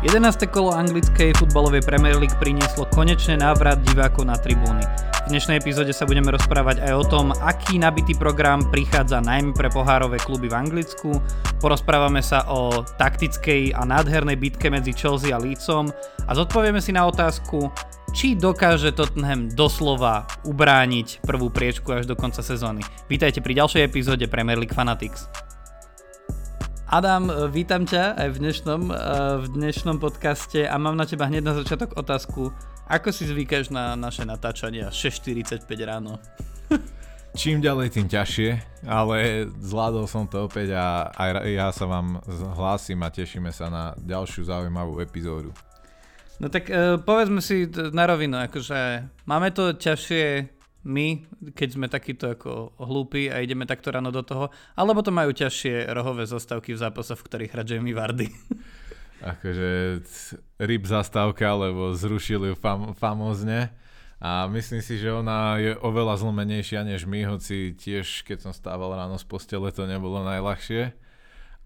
11. kolo anglickej futbalovej Premier League prinieslo konečne návrat divákov na tribúny. V dnešnej epizóde sa budeme rozprávať aj o tom, aký nabitý program prichádza najmä pre pohárové kluby v Anglicku. Porozprávame sa o taktickej a nádhernej bitke medzi Chelsea a Leedsom a zodpovieme si na otázku, či dokáže Tottenham doslova ubrániť prvú priečku až do konca sezóny. Vítajte pri ďalšej epizóde Premier League Fanatics. Adam, e, vítam ťa aj v dnešnom, e, v dnešnom podcaste a mám na teba hneď na začiatok otázku. Ako si zvykáš na naše natáčania 6.45 ráno? Čím ďalej, tým ťažšie, ale zvládol som to opäť a aj ja sa vám hlásim a tešíme sa na ďalšiu zaujímavú epizódu. No tak uh, povedzme si na rovinu, akože máme to ťažšie my, keď sme takíto ako hlúpi a ideme takto ráno do toho, alebo to majú ťažšie rohové zostavky v zápasoch, v ktorých hrá Jamie Vardy. Akože ryb zastávka, lebo zrušili ju fam- famózne a myslím si, že ona je oveľa zlomenejšia než my, hoci tiež keď som stával ráno z postele to nebolo najľahšie,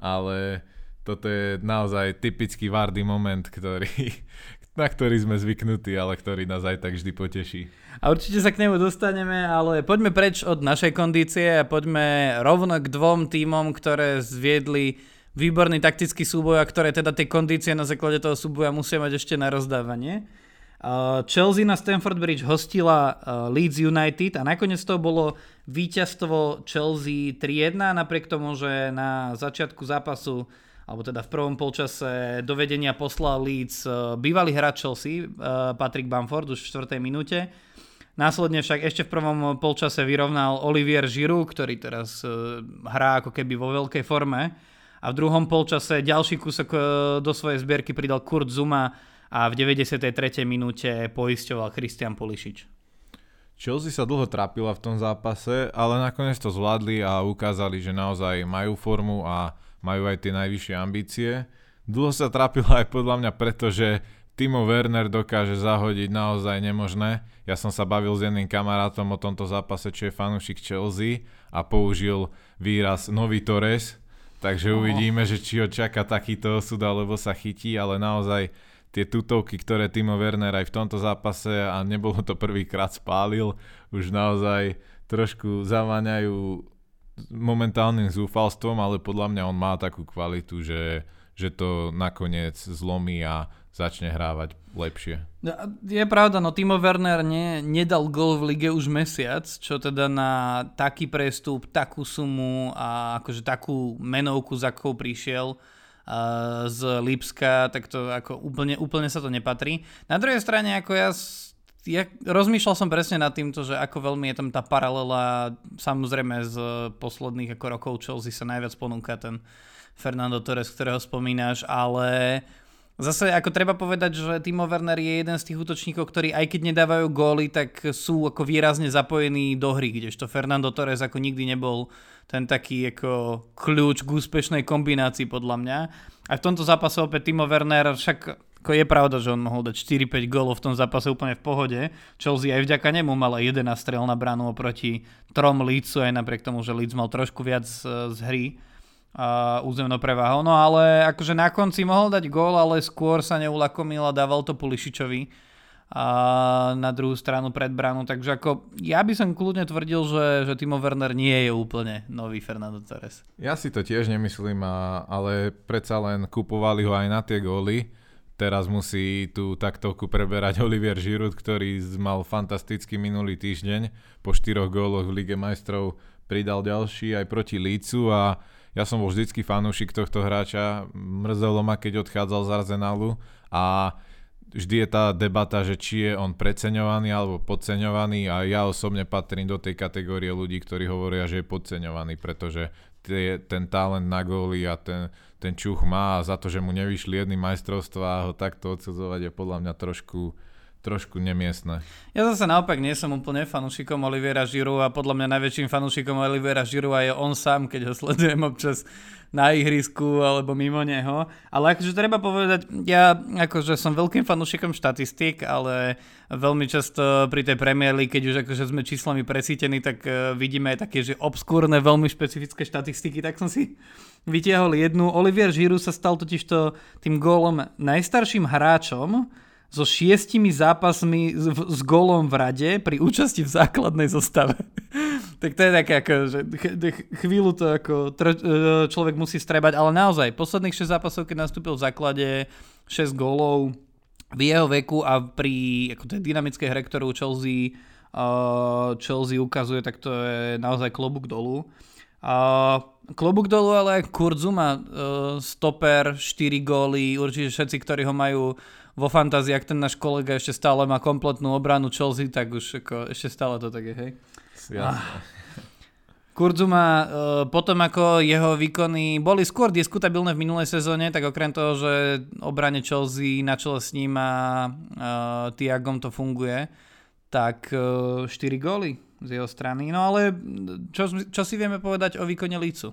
ale toto je naozaj typický Vardy moment, ktorý, na ktorý sme zvyknutí, ale ktorý nás aj tak vždy poteší. A určite sa k nemu dostaneme, ale poďme preč od našej kondície a poďme rovno k dvom týmom, ktoré zviedli výborný taktický súboj a ktoré teda tie kondície na základe toho súboja musia mať ešte na rozdávanie. Chelsea na Stamford Bridge hostila Leeds United a nakoniec to bolo víťazstvo Chelsea 3-1 napriek tomu, že na začiatku zápasu alebo teda v prvom polčase dovedenia poslal Leeds eh, bývalý hráč Chelsea, eh, Patrick Bamford už v 4. minúte. Následne však ešte v prvom polčase vyrovnal Olivier Giroud, ktorý teraz eh, hrá ako keby vo veľkej forme. A v druhom polčase ďalší kúsok do svojej zbierky pridal Kurt Zuma a v 93. minúte poisťoval Christian Polišič. Chelsea sa dlho trápila v tom zápase, ale nakoniec to zvládli a ukázali, že naozaj majú formu a majú aj tie najvyššie ambície. Dlho sa trápila aj podľa mňa preto, že Timo Werner dokáže zahodiť naozaj nemožné. Ja som sa bavil s jedným kamarátom o tomto zápase, čo je fanúšik Chelsea a použil výraz nový Torres, takže uvidíme, že či ho čaká takýto osud, alebo sa chytí, ale naozaj tie tutovky, ktoré Timo Werner aj v tomto zápase a nebolo to prvýkrát spálil, už naozaj trošku zaváňajú momentálnym zúfalstvom, ale podľa mňa on má takú kvalitu, že, že to nakoniec zlomí a začne hrávať lepšie. No, je pravda, no Timo Werner nie, nedal gol v lige už mesiac, čo teda na taký prestup, takú sumu a akože takú menovku, za akou prišiel uh, z Lipska, tak to ako úplne, úplne sa to nepatrí. Na druhej strane, ako ja ja rozmýšľal som presne nad týmto, že ako veľmi je tam tá paralela, samozrejme z posledných ako rokov Chelsea sa najviac ponúka ten Fernando Torres, ktorého spomínaš, ale zase ako treba povedať, že Timo Werner je jeden z tých útočníkov, ktorí aj keď nedávajú góly, tak sú ako výrazne zapojení do hry, kdežto Fernando Torres ako nikdy nebol ten taký ako kľúč k úspešnej kombinácii podľa mňa. A v tomto zápase opäť Timo Werner však ako je pravda, že on mohol dať 4-5 gólov v tom zápase úplne v pohode. Chelsea aj vďaka nemu mala 11 strel na bránu oproti trom Leedsu, aj napriek tomu, že Leeds mal trošku viac z, z hry územnou prevahou. No ale akože na konci mohol dať gól, ale skôr sa neulakomil a dával to Pulišičovi a na druhú stranu pred bránu. Takže ako ja by som kľudne tvrdil, že, že Timo Werner nie je úplne nový Fernando Torres. Ja si to tiež nemyslím, ale predsa len kupovali ho aj na tie góly Teraz musí tú taktovku preberať Olivier Giroud, ktorý mal fantastický minulý týždeň. Po štyroch góloch v Lige majstrov pridal ďalší aj proti Lícu a ja som bol vždycky fanúšik tohto hráča. Mrzelo ma, keď odchádzal z Arsenalu a vždy je tá debata, že či je on preceňovaný alebo podceňovaný a ja osobne patrím do tej kategórie ľudí, ktorí hovoria, že je podceňovaný, pretože tie, ten talent na góly a ten, ten čuch má a za to, že mu nevyšli jedny majstrovstvá ho takto odsudzovať je podľa mňa trošku, trošku nemiestne. Ja zase naopak nie som úplne fanúšikom Oliviera Žiru a podľa mňa najväčším fanúšikom Oliviera Žiru je on sám, keď ho sledujem občas na ihrisku alebo mimo neho. Ale akože treba povedať, ja akože som veľkým fanúšikom štatistík, ale veľmi často pri tej Premier keď už akože sme číslami presítení, tak uh, vidíme aj také, že obskúrne, veľmi špecifické štatistiky, tak som si vytiahol jednu. Olivier Žiru sa stal totižto tým gólom najstarším hráčom, so šiestimi zápasmi s, s golom v rade pri účasti v základnej zostave. tak to je také ako, že chvíľu to ako tr- e, človek musí strebať, ale naozaj, posledných 6 zápasov, keď nastúpil v základe 6 gólov v jeho veku a pri ako tej dynamickej hre, ktorú Chelsea, uh, Chelsea ukazuje, tak to je naozaj klobúk dolu. Uh, klobúk dolu, ale aj Kurzuma, uh, stoper, 4 góly, určite všetci, ktorí ho majú vo fantázii, ak ten náš kolega ešte stále má kompletnú obranu Chelsea, tak už ako, ešte stále to tak je, hej? Ah. Kurzuma uh, potom ako jeho výkony boli skôr diskutabilné v minulej sezóne, tak okrem toho, že obrane Chelsea na čele s ním a uh, Tiagom to funguje, tak uh, 4 góly z jeho strany. No ale čo, čo si vieme povedať o výkone Lícu?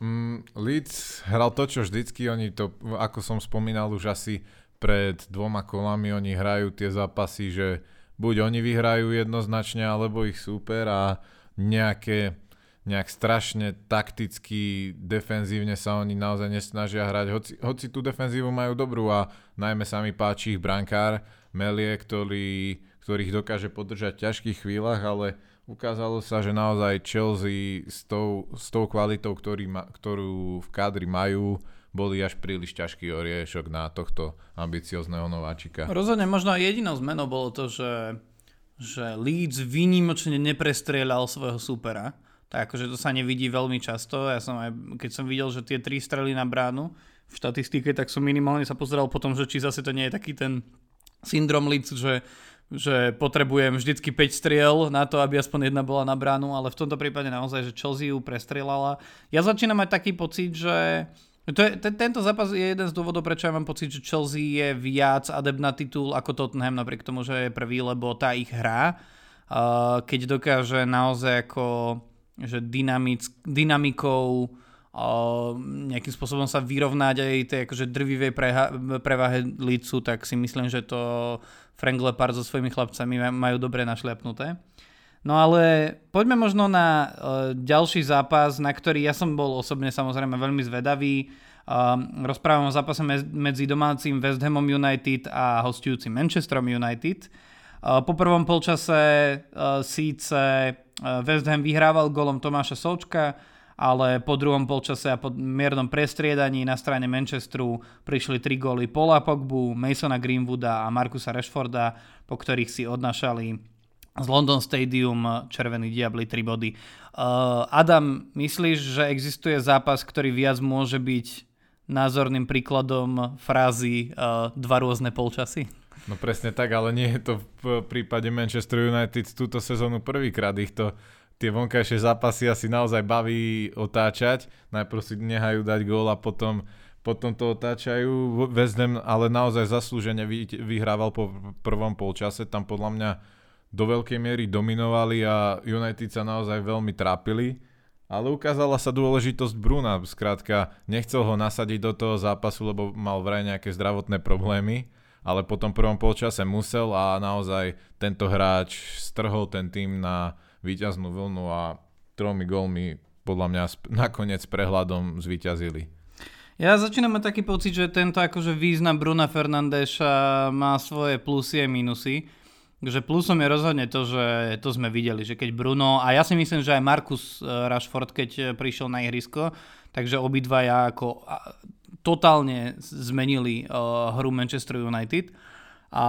Mm, Leeds hral to, čo vždycky, oni to, ako som spomínal, už asi pred dvoma kolami oni hrajú tie zápasy, že buď oni vyhrajú jednoznačne, alebo ich súper a nejaké nejak strašne takticky, defenzívne sa oni naozaj nesnažia hrať, hoci, hoci tú defenzívu majú dobrú a najmä sa mi páči ich brankár Melie, ktorý, ktorých dokáže podržať v ťažkých chvíľach, ale ukázalo sa, že naozaj Chelsea s tou, s tou kvalitou, ktorý ma, ktorú v kádri majú, boli až príliš ťažký oriešok na tohto ambiciozného nováčika. Rozhodne možno jedinou zmenou bolo to, že, že Leeds výnimočne neprestrieľal svojho supera. Tak akože to sa nevidí veľmi často. Ja som aj, keď som videl, že tie tri strely na bránu v štatistike, tak som minimálne sa pozeral potom, že či zase to nie je taký ten syndrom Leeds, že že potrebujem vždycky 5 striel na to, aby aspoň jedna bola na bránu, ale v tomto prípade naozaj, že Chelsea ju prestrelala. Ja začínam mať taký pocit, že to je, ten, tento zápas je jeden z dôvodov, prečo ja mám pocit, že Chelsea je viac adept na titul ako Tottenham, napriek tomu, že je prvý, lebo tá ich hra, uh, keď dokáže naozaj ako že dynamic, dynamikou uh, nejakým spôsobom sa vyrovnať aj tej akože drvivej preha, prevahe Lícu, tak si myslím, že to Frank Lepard so svojimi chlapcami majú dobre našliapnuté. No ale poďme možno na uh, ďalší zápas, na ktorý ja som bol osobne samozrejme veľmi zvedavý. Uh, rozprávam o zápase medzi domácim West Hamom United a hostujúcim Manchesterom United. Uh, po prvom polčase uh, síce West Ham vyhrával golom Tomáša Součka, ale po druhom polčase a po miernom prestriedaní na strane Manchesteru prišli tri góly Paula Pogbu, Masona Greenwooda a Markusa Rashforda, po ktorých si odnašali z London Stadium Červený diabli 3 body. Uh, Adam, myslíš, že existuje zápas, ktorý viac môže byť názorným príkladom frázy uh, dva rôzne polčasy? No presne tak, ale nie je to v prípade Manchester United túto sezónu prvýkrát. Ich to tie vonkajšie zápasy asi naozaj baví otáčať. Najprv si nehajú dať gól a potom, potom to otáčajú. West Ham ale naozaj zaslúžene vyhrával po prvom polčase. Tam podľa mňa do veľkej miery dominovali a United sa naozaj veľmi trápili. Ale ukázala sa dôležitosť Bruna, skrátka nechcel ho nasadiť do toho zápasu, lebo mal vraj nejaké zdravotné problémy, ale po tom prvom polčase musel a naozaj tento hráč strhol ten tým na víťaznú vlnu a tromi gólmi podľa mňa nakoniec prehľadom zvíťazili. Ja začínam mať taký pocit, že tento akože význam Bruna Fernandeša má svoje plusy a minusy. Takže plusom je rozhodne to, že to sme videli, že keď Bruno, a ja si myslím, že aj Markus eh, Rashford, keď eh, prišiel na ihrisko, takže obidvaja ako totálne zmenili uh, hru Manchester United. A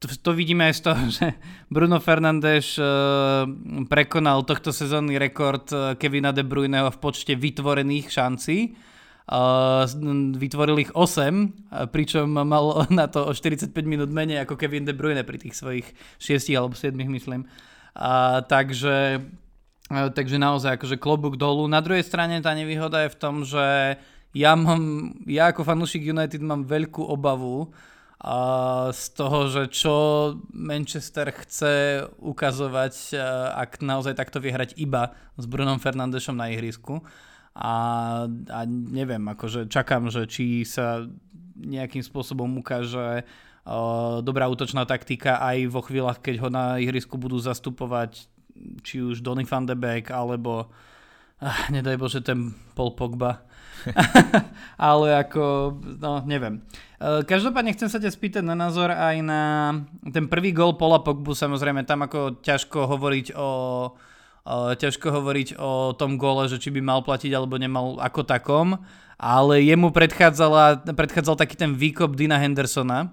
to, vidíme aj z toho, že Bruno Fernández uh, prekonal tohto sezónny rekord Kevina De Bruyneho v počte vytvorených šancí Uh, vytvoril ich 8, pričom mal na to o 45 minút menej ako Kevin De Bruyne pri tých svojich 6 alebo 7 myslím. Uh, takže, takže naozaj akože klobúk dolu. Na druhej strane tá nevýhoda je v tom, že ja, mám, ja ako fanúšik United mám veľkú obavu, z toho, že čo Manchester chce ukazovať, ak naozaj takto vie hrať iba s Brunom Fernandešom na ihrisku. A, a neviem, akože čakám, že či sa nejakým spôsobom ukáže dobrá útočná taktika aj vo chvíľach, keď ho na ihrisku budú zastupovať či už Donny van de Beek alebo ah, nedaj Bože ten Paul Pogba. Ale ako, no neviem. E, každopádne chcem sa ťa spýtať na názor aj na ten prvý gol Paula Pogbu, samozrejme tam ako ťažko hovoriť o Uh, ťažko hovoriť o tom gole, že či by mal platiť alebo nemal ako takom, ale jemu predchádzal taký ten výkop Dina Hendersona,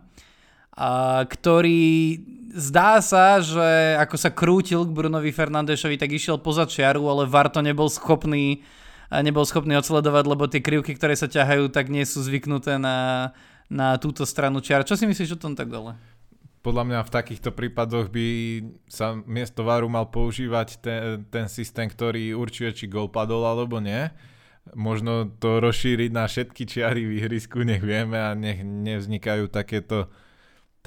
ktorý zdá sa, že ako sa krútil k Brunovi Fernandešovi, tak išiel poza čiaru, ale VAR to nebol schopný nebol schopný odsledovať, lebo tie krivky, ktoré sa ťahajú, tak nie sú zvyknuté na, na túto stranu čiar. Čo si myslíš o tom tak dole? Podľa mňa v takýchto prípadoch by sa miesto varu mal používať ten, ten systém, ktorý určuje, či gol padol alebo nie. Možno to rozšíriť na všetky čiary v ihrisku, nech vieme a nech nevznikajú takéto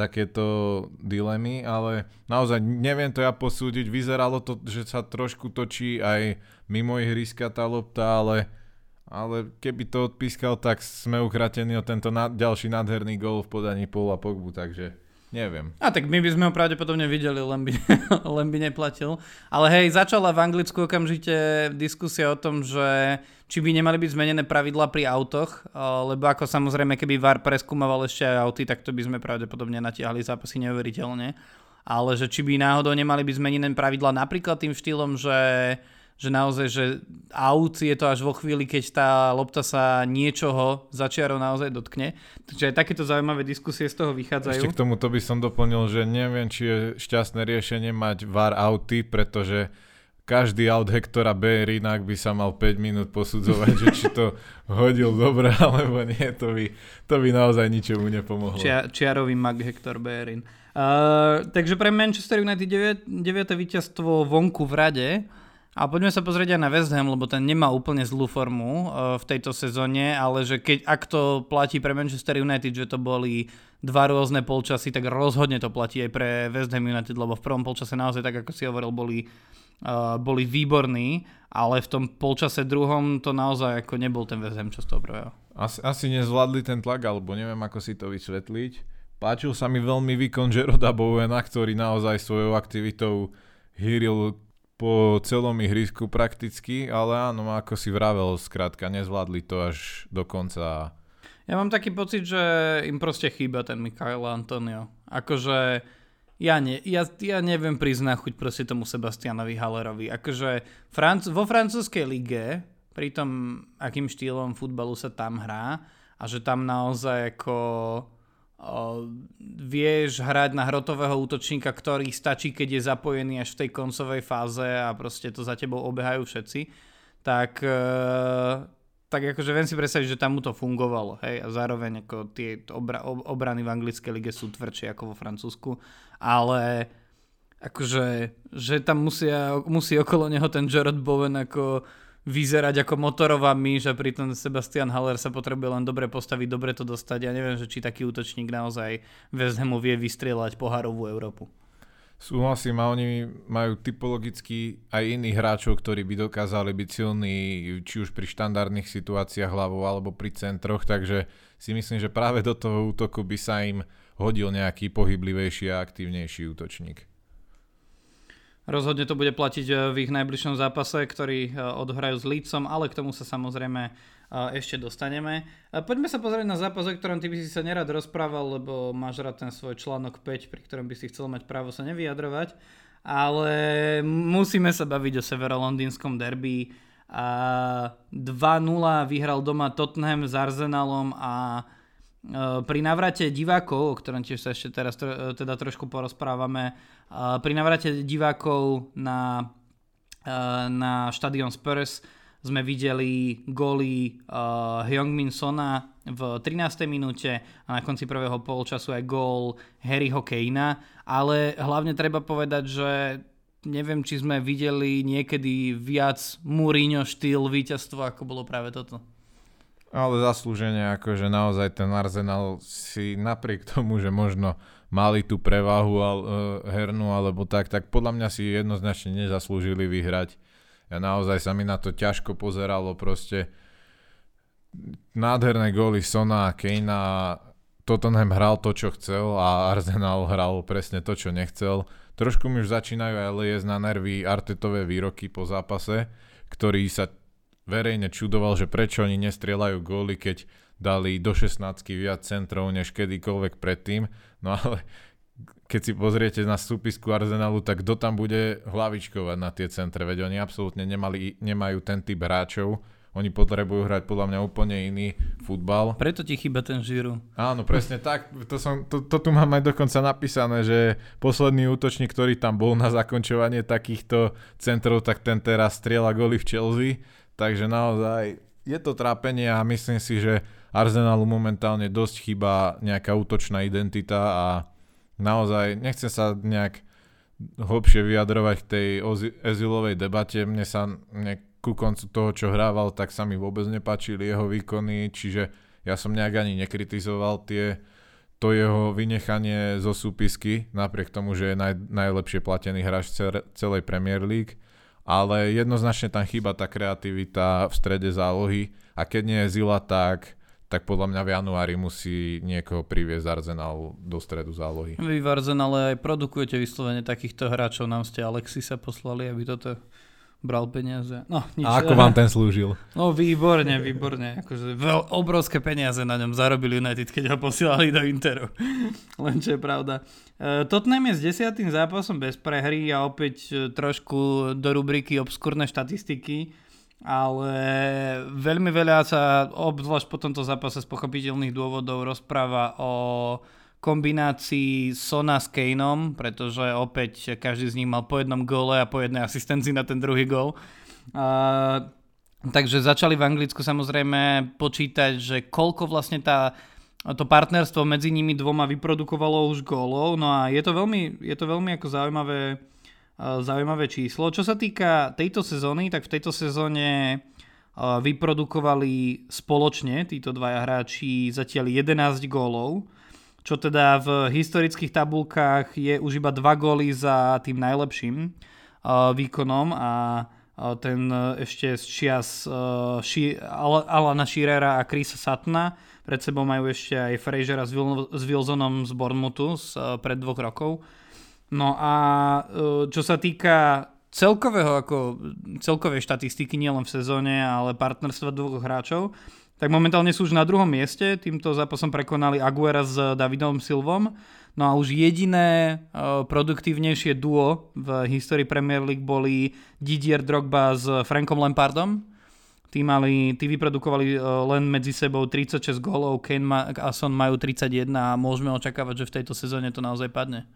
takéto dilemy, ale naozaj neviem to ja posúdiť. Vyzeralo to, že sa trošku točí aj mimo ihriska tá lopta, ale, ale keby to odpískal, tak sme uchratení o tento na, ďalší nádherný gol v podaní Paula Pogbu, takže Neviem. A tak my by sme ho pravdepodobne videli, len by, len by neplatil. Ale hej, začala v Anglicku okamžite diskusia o tom, že či by nemali byť zmenené pravidla pri autoch, lebo ako samozrejme, keby VAR preskúmaval ešte aj auty, tak to by sme pravdepodobne natiahli zápasy neuveriteľne. Ale že či by náhodou nemali byť zmenené pravidla napríklad tým štýlom, že že naozaj, že aut je to až vo chvíli, keď tá lopta sa niečoho začiarov naozaj dotkne. Takže aj takéto zaujímavé diskusie z toho vychádzajú. Ešte k tomu to by som doplnil, že neviem, či je šťastné riešenie mať VAR auty, pretože každý aut Hektora B inak by sa mal 5 minút posudzovať, že či to hodil dobre alebo nie, to by, to by naozaj ničomu nepomohlo. Čia, čiarový mag Hektor Bérin. Uh, takže pre Manchester United 9. 9. víťazstvo vonku v rade. A poďme sa pozrieť aj na West Ham, lebo ten nemá úplne zlú formu uh, v tejto sezóne, ale že keď, ak to platí pre Manchester United, že to boli dva rôzne polčasy, tak rozhodne to platí aj pre West Ham United, lebo v prvom polčase naozaj, tak ako si hovoril, boli, uh, boli výborní, ale v tom polčase druhom to naozaj ako nebol ten West Ham čo z toho prvého. Asi, asi nezvládli ten tlak, alebo neviem ako si to vysvetliť. Páčil sa mi veľmi výkon Jeroda Bowena, ktorý naozaj svojou aktivitou hýril po celom ihrisku prakticky, ale áno, ako si vravel, skrátka nezvládli to až do konca. Ja mám taký pocit, že im proste chýba ten Mikael Antonio. Akože ja, ne, ja, ja neviem priznať chuť proste tomu Sebastianovi Hallerovi. Akože Franc- vo francúzskej lige, pri tom, akým štýlom futbalu sa tam hrá, a že tam naozaj ako vieš hrať na hrotového útočníka, ktorý stačí, keď je zapojený až v tej koncovej fáze a proste to za tebou obehajú všetci, tak, e, tak akože viem si predstaviť, že tam mu to fungovalo. Hej? A zároveň ako tie obra, obrany v anglickej lige sú tvrdšie ako vo Francúzsku, ale akože, že tam musia, musí okolo neho ten Jared Bowen ako vyzerať ako motorová myš a pritom Sebastian Haller sa potrebuje len dobre postaviť, dobre to dostať. Ja neviem, že či taký útočník naozaj West Hamu vie vystrieľať pohárovú Európu. Súhlasím a oni majú typologicky aj iných hráčov, ktorí by dokázali byť silní či už pri štandardných situáciách hlavou alebo pri centroch, takže si myslím, že práve do toho útoku by sa im hodil nejaký pohyblivejší a aktívnejší útočník. Rozhodne to bude platiť eh, v ich najbližšom zápase, ktorý eh, odhrajú s Lícom, ale k tomu sa samozrejme eh, ešte dostaneme. Poďme sa pozrieť na zápas, o ktorom ty by si sa nerad rozprával, lebo máš rád ten svoj článok 5, pri ktorom by si chcel mať právo sa nevyjadrovať. Ale musíme sa baviť o severolondýnskom derby. 2-0 vyhral doma Tottenham s Arsenalom a pri navrate divákov, o ktorom tiež sa ešte teraz eh, teda trošku porozprávame, eh, pri navrate divákov na, na štadión Spurs sme videli góly Hyungmin Sona v 13. minúte a na konci prvého polčasu aj gól Harryho Kanea, ale hlavne treba povedať, že neviem, či sme videli niekedy viac Mourinho štýl víťazstva, ako bolo práve toto. Ale zaslúženie, akože naozaj ten Arsenal si napriek tomu, že možno mali tú prevahu al, uh, hernú alebo tak, tak podľa mňa si jednoznačne nezaslúžili vyhrať. Ja naozaj sa mi na to ťažko pozeralo, proste nádherné góly Sona a Kejna Tottenham hral to, čo chcel a Arsenal hral presne to, čo nechcel. Trošku mi už začínajú aj liesť na nervy Artetové výroky po zápase, ktorý sa verejne čudoval, že prečo oni nestrieľajú góly, keď dali do 16 viac centrov než kedykoľvek predtým. No ale keď si pozriete na súpisku Arsenalu, tak kto tam bude hlavičkovať na tie centre, veď oni absolútne nemali, nemajú ten typ hráčov, oni potrebujú hrať podľa mňa úplne iný futbal. Preto ti chýba ten žíru. Áno, presne tak. To, som, to, to tu mám aj dokonca napísané, že posledný útočník, ktorý tam bol na zakončovanie takýchto centrov, tak ten teraz strieľa goly v Chelsea. Takže naozaj je to trápenie a myslím si, že Arsenalu momentálne dosť chýba nejaká útočná identita a naozaj nechcem sa nejak hlbšie vyjadrovať k tej ezilovej debate. Mne sa nejak ku koncu toho, čo hrával, tak sa mi vôbec nepáčili jeho výkony, čiže ja som nejak ani nekritizoval tie, to jeho vynechanie zo súpisky, napriek tomu, že je naj, najlepšie platený hráč celej Premier League, ale jednoznačne tam chýba tá kreativita v strede zálohy a keď nie je Zila, tak tak podľa mňa v januári musí niekoho priviesť Arsenal do stredu zálohy. Vy v Arsenale aj produkujete vyslovene takýchto hráčov, nám ste Alexisa poslali, aby toto bral peniaze. No, nič. A ako vám ten slúžil? No výborne, výborne. Akože veľ, obrovské peniaze na ňom zarobil United, keď ho posielali do Interu. Len čo je pravda. Uh, Tottenham je s desiatým zápasom bez prehry a opäť uh, trošku do rubriky obskúrne štatistiky, ale veľmi veľa sa, obzvlášť po tomto zápase z pochopiteľných dôvodov, rozpráva o kombinácii Sona s Kaneom, pretože opäť každý z nich mal po jednom góle a po jednej asistencii na ten druhý gól. Uh, takže začali v Anglicku samozrejme počítať, že koľko vlastne tá, to partnerstvo medzi nimi dvoma vyprodukovalo už gólov. No a je to veľmi, je to veľmi ako zaujímavé, zaujímavé číslo. Čo sa týka tejto sezóny, tak v tejto sezóne vyprodukovali spoločne títo dvaja hráči zatiaľ 11 gólov čo teda v historických tabulkách je už iba dva góly za tým najlepším uh, výkonom a uh, ten ešte z čias uh, Alana Shearera a Chrisa Satna. Pred sebou majú ešte aj Frasera s, Wil- Wilsonom z Bournemouthu z pred dvoch rokov. No a čo sa týka celkového, ako celkovej štatistiky, nielen v sezóne, ale partnerstva dvoch hráčov, tak momentálne sú už na druhom mieste. Týmto zápasom prekonali Aguera s Davidom Silvom. No a už jediné uh, produktívnejšie duo v histórii Premier League boli Didier Drogba s Frankom Lampardom. Tí, mali, tí vyprodukovali uh, len medzi sebou 36 gólov, Kane a Son majú 31 a môžeme očakávať, že v tejto sezóne to naozaj padne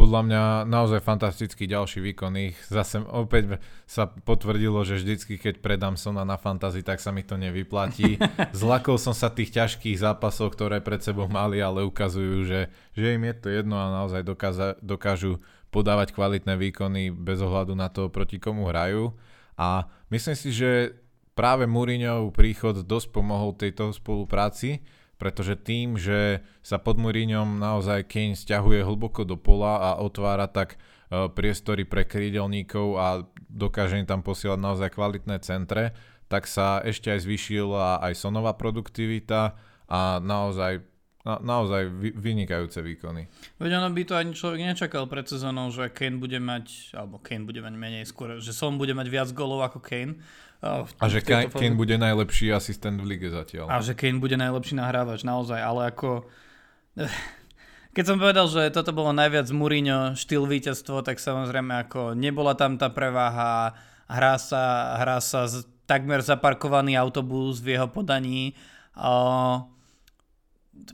podľa mňa naozaj fantastický ďalší výkon ich. Zase opäť sa potvrdilo, že vždycky, keď predám Sona na fantasy, tak sa mi to nevyplatí. Zlakol som sa tých ťažkých zápasov, ktoré pred sebou mali, ale ukazujú, že, že im je to jedno a naozaj dokáza, dokážu podávať kvalitné výkony bez ohľadu na to, proti komu hrajú. A myslím si, že práve Mourinhov príchod dosť pomohol tejto spolupráci, pretože tým, že sa pod Mourinhom naozaj Kane stiahuje hlboko do pola a otvára tak e, priestory pre krídelníkov a dokáže im tam posielať naozaj kvalitné centre, tak sa ešte aj zvýšila aj sonová produktivita a naozaj na, naozaj vy, vynikajúce výkony. Veď ono by to ani človek nečakal pred sezónou, že Kane bude mať, alebo Kane bude mať menej skôr, že Son bude mať viac golov ako Kane. A, a že Kane, Kane bude najlepší asistent v lige zatiaľ. A že Kane bude najlepší nahrávač, naozaj, ale ako... Keď som povedal, že toto bolo najviac Mourinho štýl víťazstvo, tak samozrejme ako nebola tam tá preváha, hrá sa, hrá sa z, takmer zaparkovaný autobus v jeho podaní. Uh,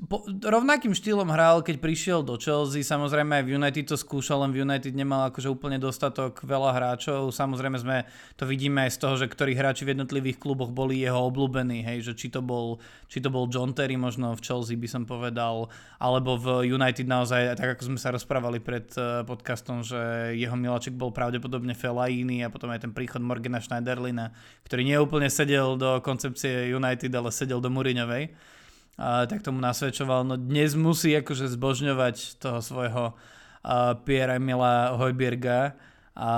po, rovnakým štýlom hral, keď prišiel do Chelsea, samozrejme aj v United to skúšal, len v United nemal akože úplne dostatok veľa hráčov, samozrejme sme to vidíme aj z toho, že ktorí hráči v jednotlivých kluboch boli jeho obľúbení, hej, že či to, bol, či to bol John Terry možno v Chelsea by som povedal, alebo v United naozaj, tak ako sme sa rozprávali pred eh, podcastom, že jeho miláček bol pravdepodobne Fellaini a potom aj ten príchod Morgana Schneiderlina, ktorý neúplne sedel do koncepcie United, ale sedel do Muriňovej tak tomu nasvedčoval. No dnes musí akože zbožňovať toho svojho Pierre Emila Hojbierga a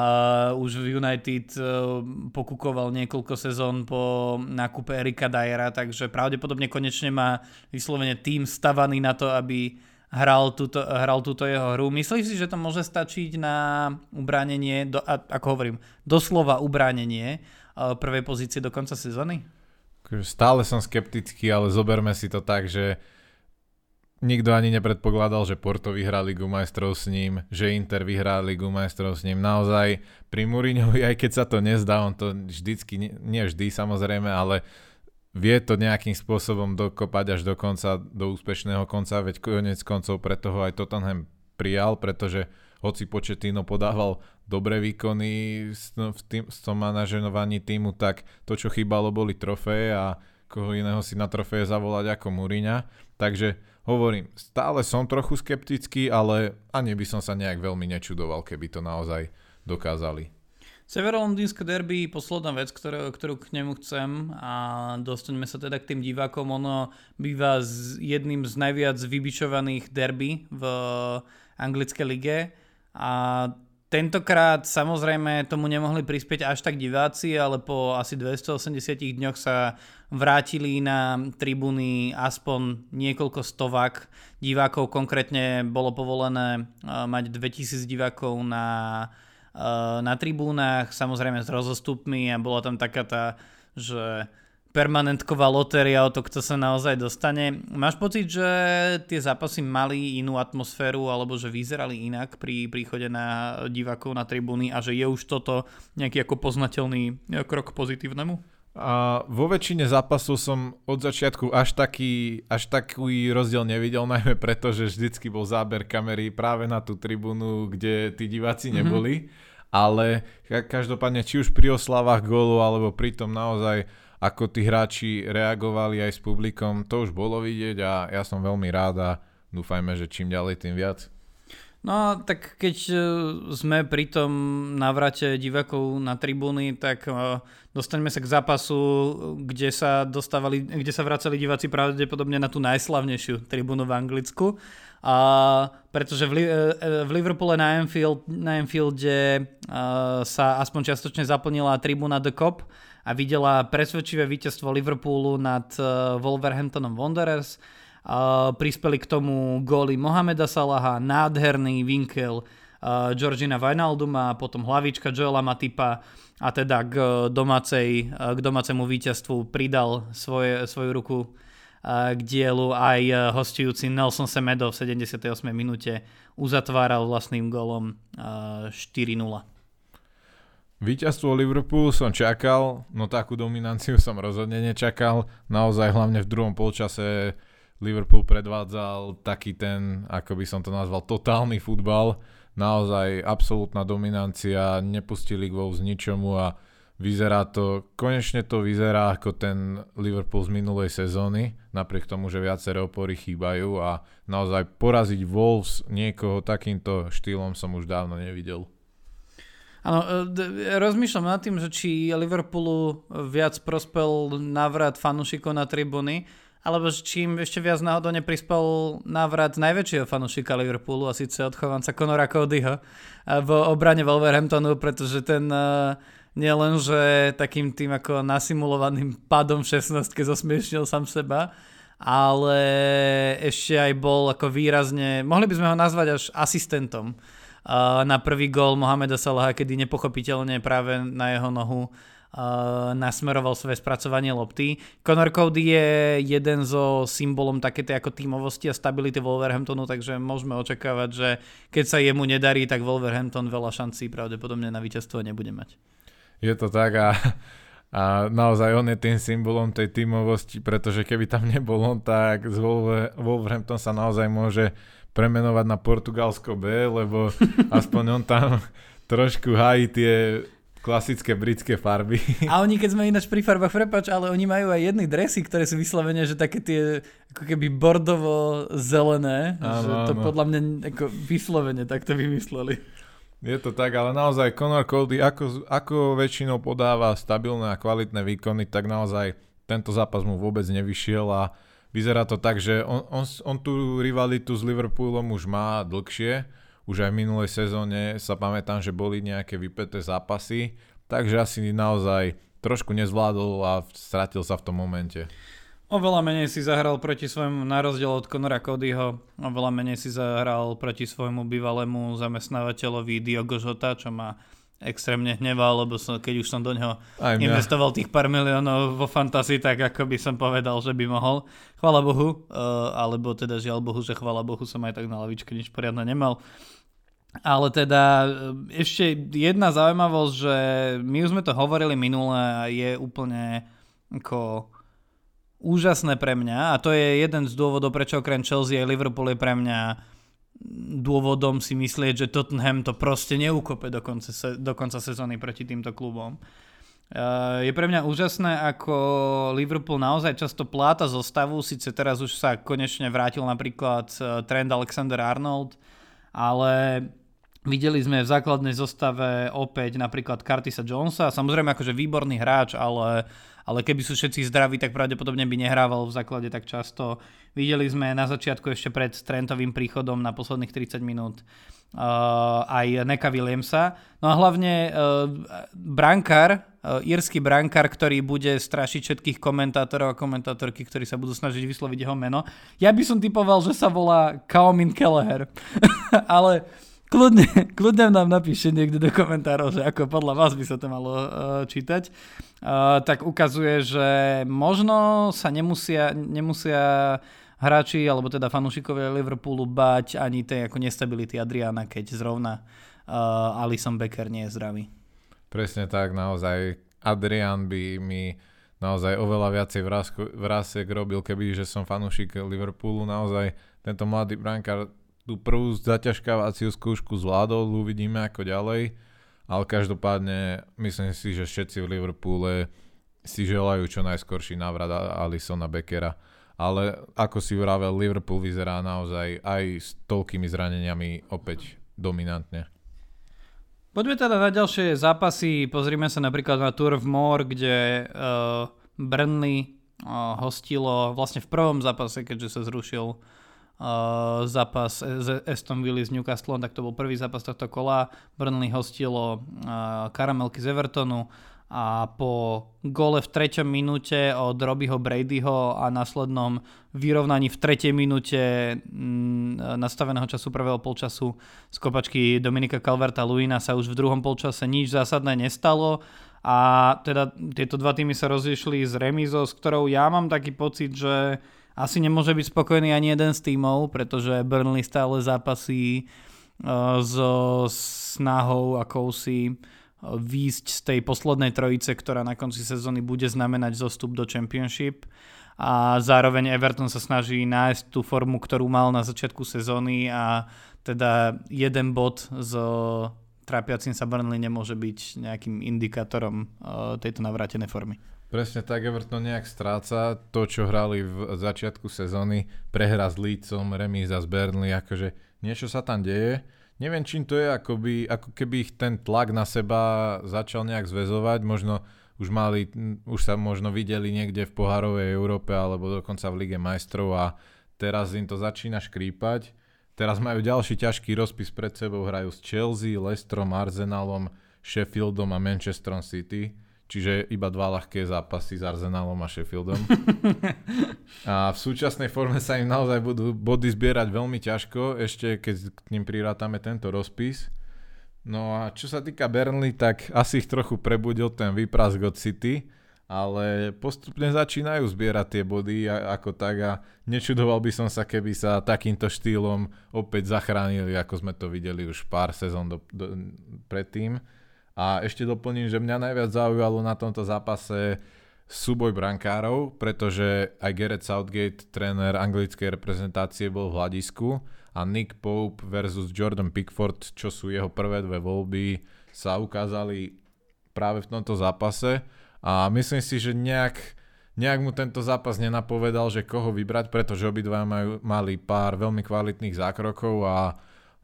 už v United uh, pokukoval niekoľko sezón po nákupe Erika Dyera, takže pravdepodobne konečne má vyslovene tým stavaný na to, aby hral túto, hral túto jeho hru. Myslíš si, že to môže stačiť na ubránenie, do, ako hovorím, doslova ubránenie uh, prvej pozície do konca sezóny? Stále som skeptický, ale zoberme si to tak, že nikto ani nepredpokladal, že Porto vyhrá Ligu majstrov s ním, že Inter vyhrá Ligu majstrov s ním. Naozaj pri Mourinhovi, aj keď sa to nezdá, on to vždycky, nie vždy samozrejme, ale vie to nejakým spôsobom dokopať až do konca, do úspešného konca, veď konec koncov pre toho aj Tottenham prijal, pretože hoci Početino podával dobré výkony s, v tým, s tom manažovaní týmu, tak to, čo chýbalo, boli trofeje a koho iného si na trofeje zavolať ako Muriňa. Takže hovorím, stále som trochu skeptický, ale ani by som sa nejak veľmi nečudoval, keby to naozaj dokázali. Severolondýnske derby, posledná vec, ktorú, ktorú k nemu chcem a dostaňme sa teda k tým divákom. Ono býva z, jedným z najviac vybičovaných derby v anglickej lige a tentokrát samozrejme tomu nemohli prispieť až tak diváci, ale po asi 280 dňoch sa vrátili na tribúny aspoň niekoľko stovák divákov. Konkrétne bolo povolené mať 2000 divákov na, na tribúnach, samozrejme s rozostupmi a bola tam taká tá, že permanentková lotéria o to, kto sa naozaj dostane. Máš pocit, že tie zápasy mali inú atmosféru alebo že vyzerali inak pri príchode na divákov na tribúny a že je už toto nejaký ako poznateľný krok pozitívnemu? A vo väčšine zápasov som od začiatku až taký, až taký rozdiel nevidel, najmä preto, že vždycky bol záber kamery práve na tú tribúnu, kde tí diváci mhm. neboli. Mm-hmm. Ale každopádne, či už pri oslavách gólu, alebo pri tom naozaj ako tí hráči reagovali aj s publikom, to už bolo vidieť a ja som veľmi rád a dúfajme, že čím ďalej, tým viac. No tak keď e, sme pri tom navrate divákov na tribúny, tak e, dostaňme sa k zápasu, kde sa, dostávali, kde sa vracali diváci pravdepodobne na tú najslavnejšiu tribúnu v Anglicku. A, pretože v, e, Liverpoole na, Anfield, na Anfielde sa aspoň čiastočne zaplnila tribúna The Cop, a videla presvedčivé víťazstvo Liverpoolu nad uh, Wolverhamptonom Wanderers. Uh, prispeli k tomu góly Mohameda Salaha, nádherný winkel uh, Georgina Wijnalduma, potom hlavička Joela Matipa a teda k, domácej, k domácemu víťazstvu pridal svoje, svoju ruku k dielu aj hostujúci Nelson Semedo v 78. minúte uzatváral vlastným golom uh, 4-0. Víťazstvo Liverpoolu som čakal, no takú dominanciu som rozhodne nečakal. Naozaj hlavne v druhom polčase Liverpool predvádzal taký ten, ako by som to nazval, totálny futbal. Naozaj absolútna dominancia, nepustili gol z ničomu a vyzerá to, konečne to vyzerá ako ten Liverpool z minulej sezóny, napriek tomu, že viaceré opory chýbajú a naozaj poraziť Wolves niekoho takýmto štýlom som už dávno nevidel. Áno, e, rozmýšľam nad tým, že či Liverpoolu viac prospel návrat fanúšikov na tribúny, alebo čím ešte viac náhodou neprispel návrat najväčšieho fanúšika Liverpoolu a síce odchovanca Conora Codyho v obrane Wolverhamptonu, pretože ten e, nielen, že takým tým ako nasimulovaným padom v 16 zosmiešnil sám seba, ale ešte aj bol ako výrazne, mohli by sme ho nazvať až asistentom na prvý gól Mohameda Salaha, kedy nepochopiteľne práve na jeho nohu Uh, nasmeroval svoje spracovanie lopty. Conor Cody je jeden zo symbolom takéto ako tímovosti a stability Wolverhamptonu, takže môžeme očakávať, že keď sa jemu nedarí, tak Wolverhampton veľa šancí pravdepodobne na víťazstvo nebude mať. Je to tak a A naozaj on je tým symbolom tej tímovosti, pretože keby tam nebol on, tak z Wolverhampton sa naozaj môže premenovať na Portugalsko B, lebo aspoň on tam trošku hájí tie klasické britské farby. A oni, keď sme ináč pri farbách, prepač, ale oni majú aj jedny dresy, ktoré sú vyslovene, že také tie ako keby bordovo-zelené, áno, že to áno. podľa mňa ako vyslovene takto vymysleli. Je to tak, ale naozaj Conor Cody ako, ako väčšinou podáva stabilné a kvalitné výkony, tak naozaj tento zápas mu vôbec nevyšiel a vyzerá to tak, že on, on, on tú rivalitu s Liverpoolom už má dlhšie. Už aj v minulej sezóne sa pamätám, že boli nejaké vypeté zápasy, takže asi naozaj trošku nezvládol a stratil sa v tom momente. Oveľa menej si zahral proti svojmu, na rozdiel od Conora Codyho, oveľa menej si zahral proti svojmu bývalému zamestnávateľovi Diogo Jota, čo ma extrémne hneval, lebo som, keď už som do ňoho investoval tých pár miliónov vo fantasy, tak ako by som povedal, že by mohol. Chvala Bohu, uh, alebo teda žiaľ Bohu, že chvala Bohu som aj tak na lavičke nič poriadne nemal. Ale teda e, ešte jedna zaujímavosť, že my už sme to hovorili minule a je úplne ako úžasné pre mňa a to je jeden z dôvodov, prečo okrem Chelsea aj Liverpool je pre mňa dôvodom si myslieť, že Tottenham to proste neukope do konca, do konca sezóny proti týmto klubom. Uh, je pre mňa úžasné, ako Liverpool naozaj často pláta zostavu, síce teraz už sa konečne vrátil napríklad uh, Trend Alexander-Arnold, ale videli sme v základnej zostave opäť napríklad Curtisa Jonesa, samozrejme akože výborný hráč, ale ale keby sú všetci zdraví, tak pravdepodobne by nehrával v základe tak často. Videli sme na začiatku ešte pred Trentovým príchodom na posledných 30 minút uh, aj Neka Williamsa. No a hlavne uh, brankár, uh, írsky brankár, ktorý bude strašiť všetkých komentátorov a komentátorky, ktorí sa budú snažiť vysloviť jeho meno. Ja by som typoval, že sa volá Kaomin Kelleher. ale kľudne, kľudne nám napíšte niekto do komentárov, že ako podľa vás by sa to malo uh, čítať. Uh, tak ukazuje, že možno sa nemusia, nemusia hráči, alebo teda fanúšikovia Liverpoolu bať ani tej ako nestability Adriana, keď zrovna uh, Alison Becker nie je zdravý. Presne tak, naozaj Adrian by mi naozaj oveľa viacej vrásek robil, keby že som fanúšik Liverpoolu. Naozaj tento mladý brankár tú prvú zaťažkávaciu skúšku zvládol, uvidíme ako ďalej, ale každopádne myslím si, že všetci v Liverpoole si želajú čo najskorší návrat Alisona Beckera. Ale ako si vravel, Liverpool vyzerá naozaj aj s toľkými zraneniami opäť dominantne. Poďme teda na ďalšie zápasy. Pozrime sa napríklad na Tour of More, kde uh, Burnley uh, hostilo vlastne v prvom zápase, keďže sa zrušil uh, zápas z Aston Villa s Newcastle, tak to bol prvý zápas tohto kola. Burnley hostilo uh, Karamelky z Evertonu a po gole v treťom minúte od Robyho Bradyho a následnom vyrovnaní v tretej minúte mm, nastaveného času prvého polčasu z kopačky Dominika Calverta Luina sa už v druhom polčase nič zásadné nestalo a teda tieto dva týmy sa rozišli z remízou, s ktorou ja mám taký pocit, že asi nemôže byť spokojný ani jeden z tímov, pretože Burnley stále zápasí uh, so snahou akousi uh, výjsť z tej poslednej trojice, ktorá na konci sezóny bude znamenať zostup do Championship a zároveň Everton sa snaží nájsť tú formu, ktorú mal na začiatku sezóny a teda jeden bod z trápiacim sa Burnley nemôže byť nejakým indikátorom uh, tejto navrátenej formy. Presne tak, Everton nejak stráca to, čo hrali v začiatku sezóny, prehra s Leedsom, remíza z Burnley, akože niečo sa tam deje. Neviem, čím to je, ako, by, ako keby ich ten tlak na seba začal nejak zväzovať, možno už mali, už sa možno videli niekde v pohárovej Európe alebo dokonca v Lige majstrov a teraz im to začína škrípať. Teraz majú ďalší ťažký rozpis pred sebou, hrajú s Chelsea, Leicesterom, Arsenalom, Sheffieldom a Manchesterom City čiže iba dva ľahké zápasy s Arsenalom a Sheffieldom. a v súčasnej forme sa im naozaj budú body zbierať veľmi ťažko, ešte keď k ním prirátame tento rozpis. No a čo sa týka Burnley, tak asi ich trochu prebudil ten výprask od City, ale postupne začínajú zbierať tie body ako tak a nečudoval by som sa, keby sa takýmto štýlom opäť zachránili, ako sme to videli už pár sezón do, do, predtým A ešte doplním, že mňa najviac zaujalo na tomto zápase súboj brankárov, pretože aj Gareth Southgate, tréner anglickej reprezentácie, bol v hľadisku a Nick Pope versus Jordan Pickford, čo sú jeho prvé dve voľby, sa ukázali práve v tomto zápase. A myslím si, že nejak, nejak mu tento zápas nenapovedal, že koho vybrať, pretože obidva majú, mali pár veľmi kvalitných zákrokov a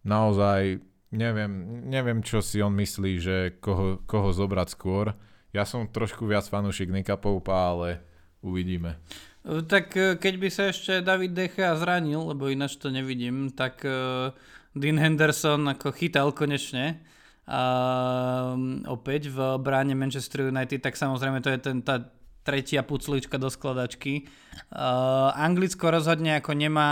naozaj neviem, neviem, čo si on myslí, že koho, koho zobrať skôr. Ja som trošku viac fanúšik Nika Poupa, ale uvidíme. Tak e, keď by sa ešte David Decha zranil, lebo ináč to nevidím, tak uh, Dean Henderson ako chytal konečne uh, opäť v bráne Manchester United, tak samozrejme to je ten, tá tretia puclička do skladačky. Uh, Anglicko rozhodne ako nemá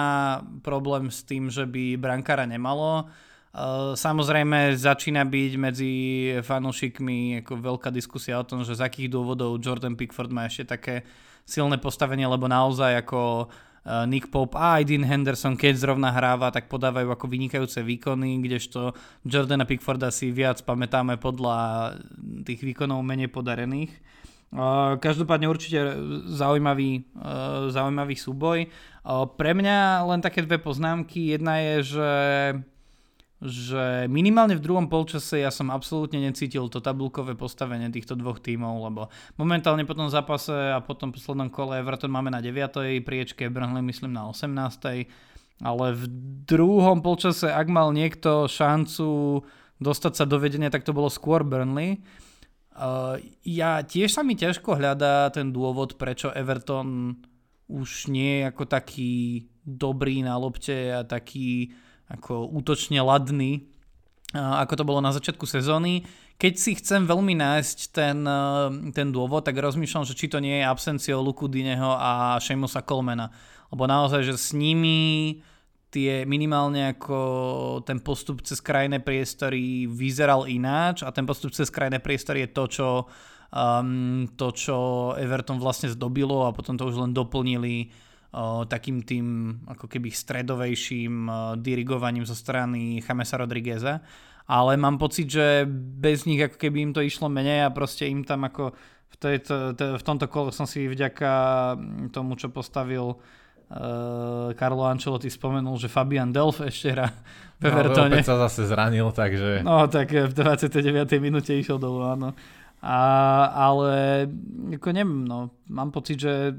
problém s tým, že by brankára nemalo. Uh, samozrejme začína byť medzi fanúšikmi ako veľká diskusia o tom, že z akých dôvodov Jordan Pickford má ešte také silné postavenie, lebo naozaj ako Eh, Nick Pope a aj Dean Henderson, keď zrovna hráva, tak podávajú ako vynikajúce výkony, kdežto Jordana Pickforda si viac pamätáme podľa tých výkonov menej podarených. Eh, každopádne určite zaujímavý, eh, zaujímavý súboj. Pre mňa len také dve poznámky. Jedna je, že že minimálne v druhom polčase ja som absolútne necítil to tabulkové postavenie týchto dvoch tímov, lebo momentálne po tom zápase a po tom poslednom kole Everton máme na 9. priečke, Burnley myslím na 18. Ale v druhom polčase, ak mal niekto šancu dostať sa do vedenia, tak to bolo skôr Burnley. Uh, ja tiež sa mi ťažko hľadá ten dôvod, prečo Everton už nie je ako taký dobrý na lopte a taký ako útočne ladný, ako to bolo na začiatku sezóny. Keď si chcem veľmi nájsť ten, ten dôvod, tak rozmýšľam, že či to nie je absenciou Luku Dineho a Seamusa Colmana. Lebo naozaj, že s nimi tie minimálne ako ten postup cez krajné priestory vyzeral ináč a ten postup cez krajné priestory je to, čo, um, to, čo Everton vlastne zdobilo a potom to už len doplnili takým tým ako keby stredovejším dirigovaním zo strany Chamesa Rodrigueza. Ale mám pocit, že bez nich ako keby im to išlo menej a proste im tam ako v, tejto, v tomto kole som si vďaka tomu, čo postavil uh, Carlo Ancelotti spomenul, že Fabian Delf ešte hrá ve no, Vertone. sa zase zranil, takže... No, tak v 29. minúte išiel dolu, áno. A, ale ako neviem, no, mám pocit, že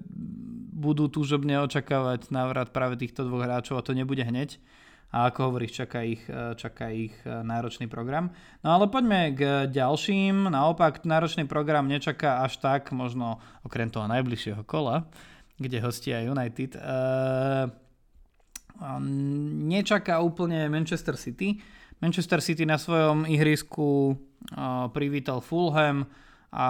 budú túžobne očakávať návrat práve týchto dvoch hráčov a to nebude hneď. A ako hovoríš, čaká ich, e, čaká ich e, náročný program. No ale poďme k ďalším. Naopak, náročný program nečaká až tak, možno okrem toho najbližšieho kola, kde hostia United. Uh, nečaká úplne Manchester City. Manchester City na svojom ihrisku uh, privítal Fulham, a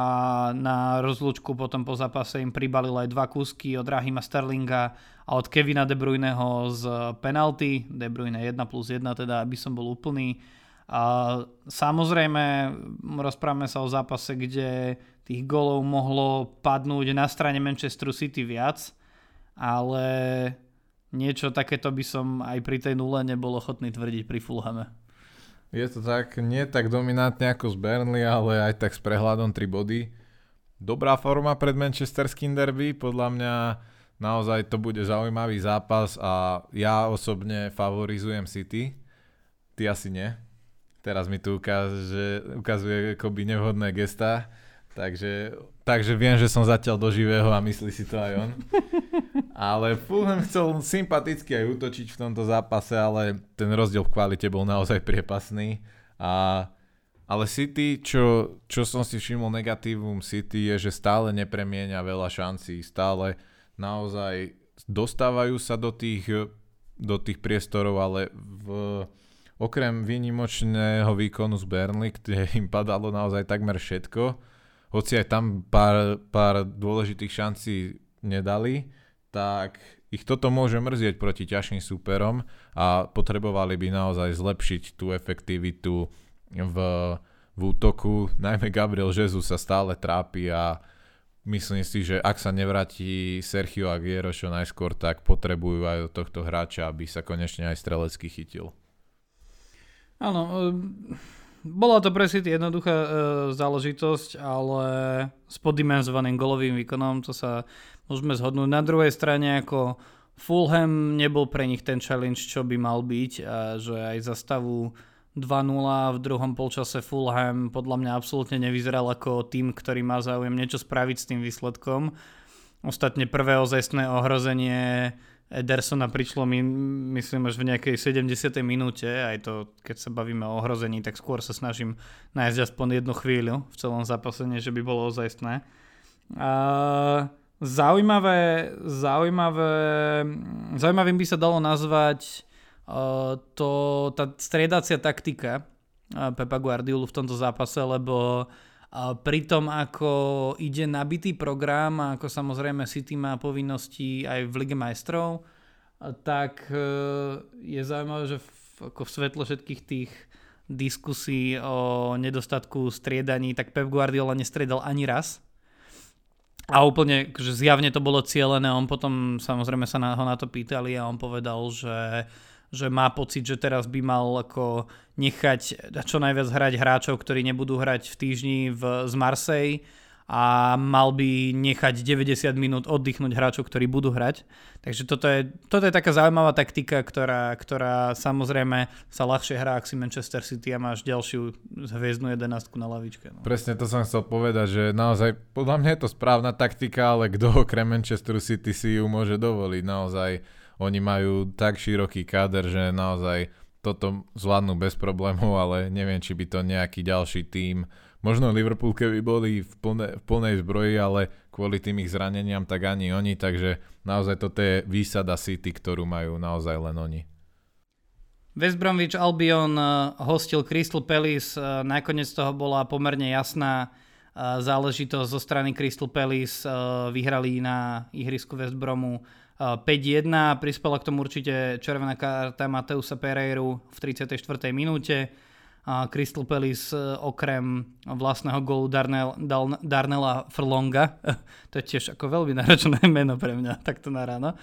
na rozlúčku potom po zápase im pribalil aj dva kúsky od Rahima Sterlinga a od Kevina De Bruyneho z penalty, De Bruyne 1 plus 1 teda, aby som bol úplný. A samozrejme, rozprávame sa o zápase, kde tých golov mohlo padnúť na strane Manchester City viac, ale niečo takéto by som aj pri tej nule nebol ochotný tvrdiť pri Fulhame. Je to tak, nie tak dominantne ako z Burnley, ale aj tak s prehľadom 3 body. Dobrá forma pred manchesterským derby, podľa mňa naozaj to bude zaujímavý zápas a ja osobne favorizujem City. Ty asi nie. Teraz mi tu ukáže, ukazuje akoby nevhodné gesta, takže, takže viem, že som zatiaľ do živého a myslí si to aj on. Ale Fulham chcel sympaticky aj útočiť v tomto zápase, ale ten rozdiel v kvalite bol naozaj priepasný. A, ale City, čo, čo som si všimol negatívum City, je, že stále nepremienia veľa šancí. Stále naozaj dostávajú sa do tých, do tých priestorov, ale v, okrem výnimočného výkonu z Burnley, kde im padalo naozaj takmer všetko, hoci aj tam pár, pár dôležitých šancí nedali, tak ich toto môže mrzieť proti ťažším súperom a potrebovali by naozaj zlepšiť tú efektivitu v, v útoku. Najmä Gabriel Jesus sa stále trápi a myslím si, že ak sa nevráti Sergio Aguero čo najskôr, tak potrebujú aj od tohto hráča, aby sa konečne aj strelecky chytil. Áno, ehm, bola to pre City jednoduchá e, záležitosť, ale s poddimenzovaným golovým výkonom, to sa môžeme zhodnúť. Na druhej strane ako Fulham nebol pre nich ten challenge, čo by mal byť a že aj za stavu 2-0 v druhom polčase Fulham podľa mňa absolútne nevyzeral ako tým, ktorý má záujem niečo spraviť s tým výsledkom. Ostatne prvé ozajstné ohrozenie Edersona prišlo mi, myslím, až v nejakej 70. minúte, aj to, keď sa bavíme o ohrození, tak skôr sa snažím nájsť aspoň jednu chvíľu v celom zápase, než by bolo ozajstné. Zaujímavé, zaujímavé, zaujímavým by sa dalo nazvať to, tá striedacia taktika Pepa Guardiolu v tomto zápase, lebo pri tom, ako ide nabitý program a ako samozrejme City má povinnosti aj v Lige majstrov, tak e, je zaujímavé, že v, ako v svetle všetkých tých diskusí o nedostatku striedaní, tak Pep Guardiola nestriedal ani raz. A úplne, že zjavne to bolo cieľené, on potom samozrejme sa na, ho na to pýtali a on povedal, že že má pocit, že teraz by mal ako nechať čo najviac hrať hráčov, ktorí nebudú hrať v týždni v, z Marsej a mal by nechať 90 minút oddychnúť hráčov, ktorí budú hrať. Takže toto je, toto je taká zaujímavá taktika, ktorá, ktorá samozrejme sa ľahšie hrá, ak si Manchester City a máš ďalšiu hviezdnu jedenastku na lavičke. No. Presne to som chcel povedať, že naozaj podľa mňa je to správna taktika, ale kto okrem Manchester City si ju môže dovoliť naozaj oni majú tak široký káder, že naozaj toto zvládnu bez problémov, ale neviem, či by to nejaký ďalší tím, možno Liverpool keby boli v, plne, v plnej zbroji, ale kvôli tým ich zraneniam, tak ani oni, takže naozaj toto je výsada City, ktorú majú naozaj len oni. West Bromwich Albion eh, hostil Crystal Palace, eh, nakoniec toho bola pomerne jasná eh, záležitosť zo strany Crystal Palace, vyhrali na ihrisku West Bromu 5-1. Prispela k tomu určite červená karta Mateusa Pereiru v 34. minúte. Crystal Palace e, okrem vlastného gólu Darnell, Darnella Frlonga, to je tiež ako veľmi náročné meno pre mňa, takto na ráno,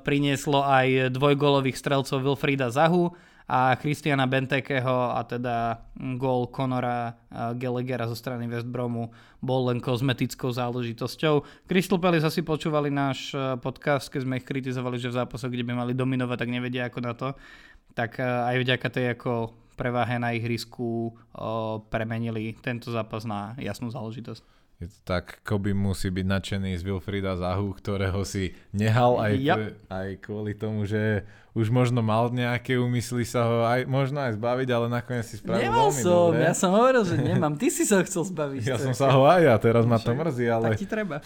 prinieslo aj dvojgólových strelcov Wilfrida Zahu, a Christiana Bentekeho a teda gól Conora Gallaghera zo strany West Bromu bol len kozmetickou záležitosťou. Crystal Palace asi počúvali náš e, podcast, keď sme ich kritizovali, že v zápasoch, kde by mali dominovať, tak nevedia ako na to. Tak e, aj vďaka tej ako preváhe na ihrisku premenili tento zápas na jasnú záležitosť. Je to tak, Koby musí byť nadšený z Wilfrida Zahu, ktorého si nehal aj, yep. aj kvôli tomu, že už možno mal nejaké úmysly sa ho aj, možno aj zbaviť, ale nakoniec si spravil Nemal veľmi som, dobre. ja som hovoril, že nemám. Ty si sa chcel zbaviť. Ja som sa ho aj ja, teraz ma to mrzí, ale... Tak ti treba.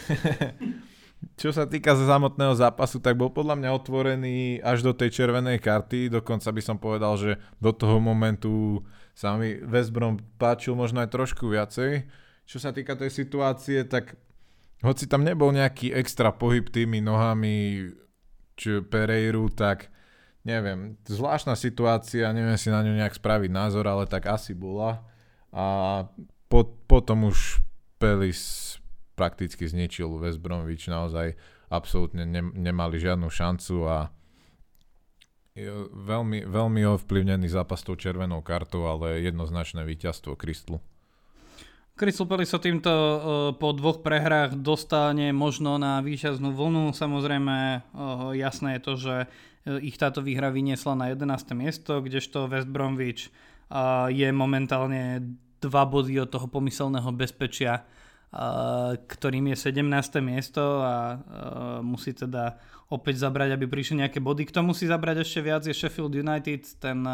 Čo sa týka samotného zápasu, tak bol podľa mňa otvorený až do tej červenej karty, dokonca by som povedal, že do toho momentu sa mi West Brom páčil možno aj trošku viacej čo sa týka tej situácie, tak hoci tam nebol nejaký extra pohyb tými nohami či Pereiru, tak neviem, zvláštna situácia, neviem si na ňu nejak spraviť názor, ale tak asi bola. A po, potom už Pelis prakticky zničil West Bromwich, naozaj absolútne ne, nemali žiadnu šancu a veľmi, veľmi ovplyvnený zápas tou červenou kartou, ale jednoznačné víťazstvo Kristlu. Crystal Palace sa týmto uh, po dvoch prehrách dostane možno na výťaznú vlnu. Samozrejme, uh, jasné je to, že uh, ich táto výhra vyniesla na 11. miesto, kdežto West Bromwich je momentálne dva body od toho pomyselného bezpečia, ktorým je 17. miesto a musí teda opäť zabrať, aby prišli nejaké body. Kto musí zabrať ešte viac je Sheffield United, ten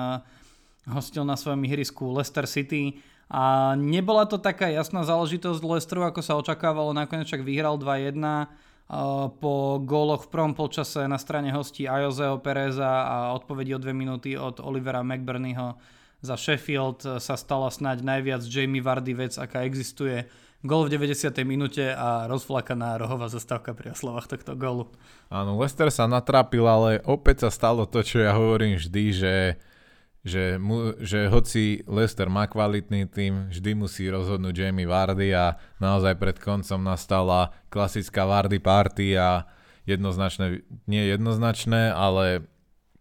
hostil na svojom ihrisku Leicester City a nebola to taká jasná záležitosť Leicesteru, ako sa očakávalo, nakoniec však vyhral 2-1 po góloch v prvom polčase na strane hostí Ajozeho Pereza a odpovedi o dve minúty od Olivera McBurneyho za Sheffield sa stala snáď najviac Jamie Vardy vec, aká existuje. Gól v 90. minúte a rozflakaná rohová zastávka pri oslovách tohto gólu. Áno, Leicester sa natrapil, ale opäť sa stalo to, čo ja hovorím vždy, že že, mu, že hoci Leicester má kvalitný tým, vždy musí rozhodnúť Jamie Vardy a naozaj pred koncom nastala klasická Vardy party a jednoznačné, nie jednoznačné, ale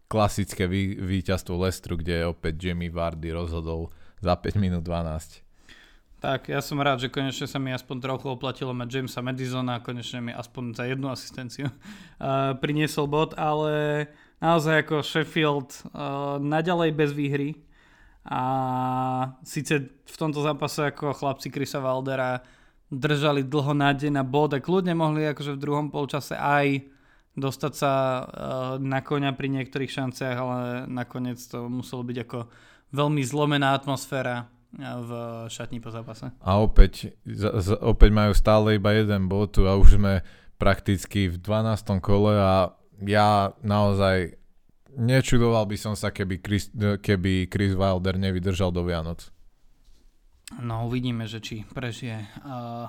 klasické vý, víťazstvo Leicesteru, kde opäť Jamie Vardy rozhodol za 5 minút 12. Tak, ja som rád, že konečne sa mi aspoň trochu oplatilo mať Jamesa Madisona a konečne mi aspoň za jednu asistenciu uh, priniesol bod, ale naozaj ako Sheffield uh, naďalej bez výhry a síce v tomto zápase ako chlapci Krisa Valdera držali dlho nádej na bod a kľudne mohli akože v druhom polčase aj dostať sa uh, na koňa pri niektorých šanciach, ale nakoniec to muselo byť ako veľmi zlomená atmosféra v šatni po zápase. A opäť, z, z, opäť majú stále iba jeden bod a už sme prakticky v 12. kole a ja naozaj nečudoval by som sa, keby Chris, keby Chris Wilder nevydržal do Vianoc. No uvidíme, že či prežije uh,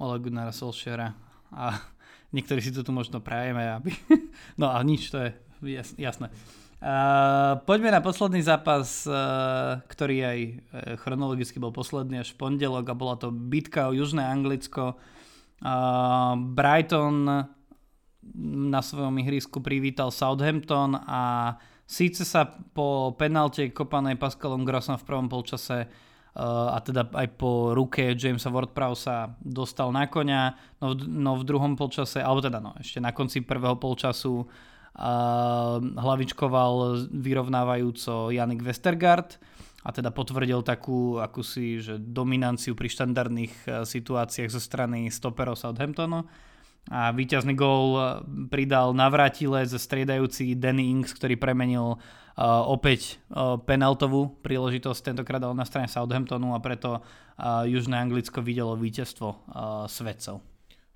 Ole Gunnara Solskjaera a niektorí si to tu možno prajeme, aby... no a nič, to je jasné. Uh, poďme na posledný zápas, uh, ktorý aj uh, chronologicky bol posledný až v pondelok a bola to bitka o Južné Anglicko. Uh, Brighton na svojom ihrisku privítal Southampton a síce sa po penalte kopanej Pascalom Grossom v prvom polčase uh, a teda aj po ruke Jamesa Ward-Prowsa dostal na konia, no v, no v druhom polčase, alebo teda no, ešte na konci prvého polčasu hlavičkoval vyrovnávajúco Janik Westergaard a teda potvrdil takú akúsi že dominanciu pri štandardných e, situáciách zo strany stoperov Southamptonu. A víťazný gól e, pridal navrátile ze striedajúci Danny Ings, ktorý premenil uh, opäť uh, penaltovú príležitosť, tentokrát dal na strane Southamptonu a preto uh, Južné Anglicko videlo víťazstvo uh, svedcov.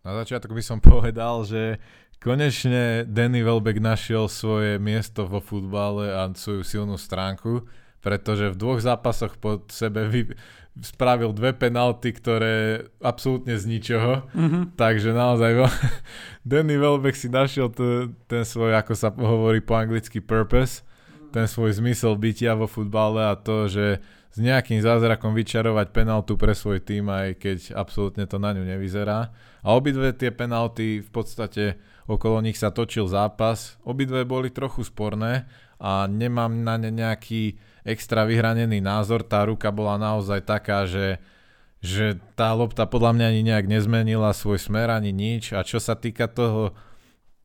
Na začiatok by som povedal, že Konečne Danny Welbeck našiel svoje miesto vo futbale a svoju silnú stránku, pretože v dvoch zápasoch pod sebe vy, spravil dve penalty, ktoré absolútne z ničoho. Mm-hmm. Takže naozaj Danny Welbeck si našiel t- ten svoj, ako sa hovorí po anglicky, purpose, ten svoj zmysel bytia vo futbale a to, že s nejakým zázrakom vyčarovať penaltu pre svoj tým, aj keď absolútne to na ňu nevyzerá. A obidve tie penalty v podstate okolo nich sa točil zápas. Obidve boli trochu sporné a nemám na ne nejaký extra vyhranený názor. Tá ruka bola naozaj taká, že, že tá lopta podľa mňa ani nejak nezmenila svoj smer ani nič. A čo sa týka toho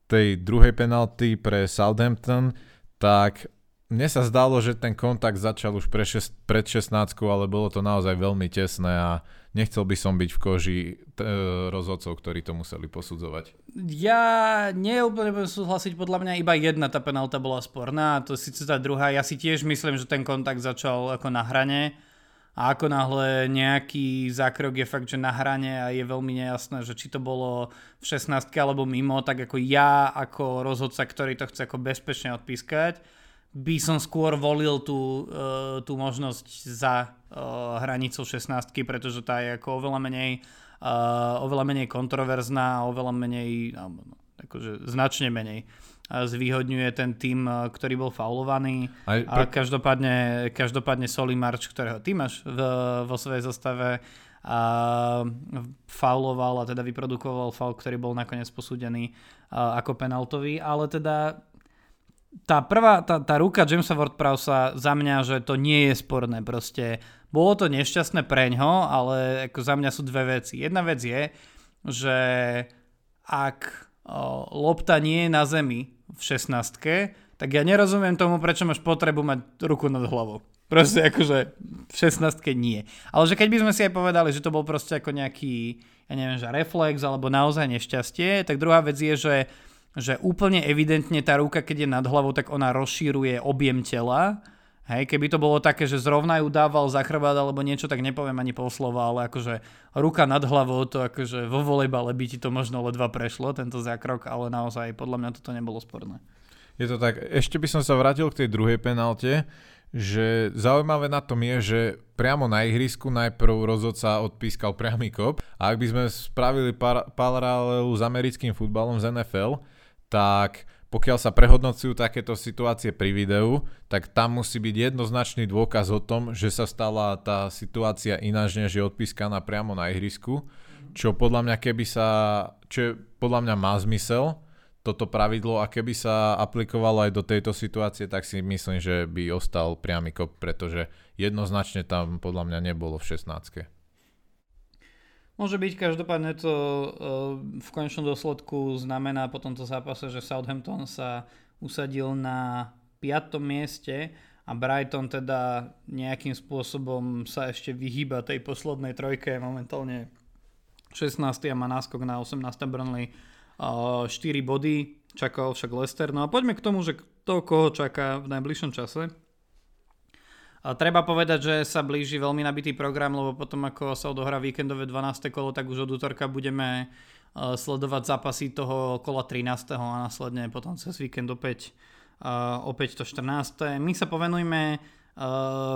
tej druhej penalty pre Southampton, tak mne sa zdalo, že ten kontakt začal už pre šest, pred 16, ale bolo to naozaj veľmi tesné a nechcel by som byť v koži t- e, rozhodcov, ktorí to museli posudzovať. Ja neúplne budem súhlasiť, podľa mňa iba jedna tá penálta bola sporná, a to síce tá druhá. Ja si tiež myslím, že ten kontakt začal ako na hrane a ako náhle nejaký zákrok je fakt, že na hrane a je veľmi nejasné, že či to bolo v 16 alebo mimo, tak ako ja ako rozhodca, ktorý to chce ako bezpečne odpískať, by som skôr volil tú, uh, tú možnosť za uh, hranicou 16, pretože tá je ako oveľa menej, uh, oveľa menej kontroverzná a oveľa menej, no, akože značne menej zvýhodňuje ten tým, ktorý bol faulovaný. Aj, pre... A každopádne, každopádne Soli Marč, ktorého ty máš v, vo svojej zostave, a fauloval a teda vyprodukoval faul, ktorý bol nakoniec posúdený ako penaltový, ale teda tá prvá, tá, tá ruka Jamesa Ward-Prowsa za mňa, že to nie je sporné proste. Bolo to nešťastné preňho, ale ako za mňa sú dve veci. Jedna vec je, že ak o, lopta nie je na zemi v 16 tak ja nerozumiem tomu, prečo máš potrebu mať ruku nad hlavou. Proste akože v 16 nie. Ale že keď by sme si aj povedali, že to bol proste ako nejaký, ja neviem, že reflex alebo naozaj nešťastie, tak druhá vec je, že že úplne evidentne tá ruka, keď je nad hlavou, tak ona rozšíruje objem tela. Hej, keby to bolo také, že zrovna ju dával za chrbát alebo niečo, tak nepoviem ani pol slova, ale akože ruka nad hlavou, to akože vo volejbale by ti to možno ledva prešlo, tento zákrok, ale naozaj podľa mňa toto nebolo sporné. Je to tak. Ešte by som sa vrátil k tej druhej penalte, že zaujímavé na tom je, že priamo na ihrisku najprv rozhodca odpískal priamy kop a ak by sme spravili par- paralelu s americkým futbalom z NFL, tak pokiaľ sa prehodnocujú takéto situácie pri videu, tak tam musí byť jednoznačný dôkaz o tom, že sa stala tá situácia ináč, než je odpískaná priamo na ihrisku, čo podľa mňa keby sa, čo podľa mňa má zmysel, toto pravidlo a keby sa aplikovalo aj do tejto situácie, tak si myslím, že by ostal priamy kop, pretože jednoznačne tam podľa mňa nebolo v 16. Môže byť, každopádne to uh, v konečnom dôsledku znamená po tomto zápase, že Southampton sa usadil na 5. mieste a Brighton teda nejakým spôsobom sa ešte vyhýba tej poslednej trojke, momentálne 16. a má náskok na 18. Burnley 4 body, čakal však Leicester. No a poďme k tomu, že to koho čaká v najbližšom čase. Treba povedať, že sa blíži veľmi nabitý program, lebo potom ako sa odohrá víkendové 12. kolo, tak už od útorka budeme sledovať zápasy toho kola 13. a následne potom cez víkend opäť, opäť to 14. My sa povenujme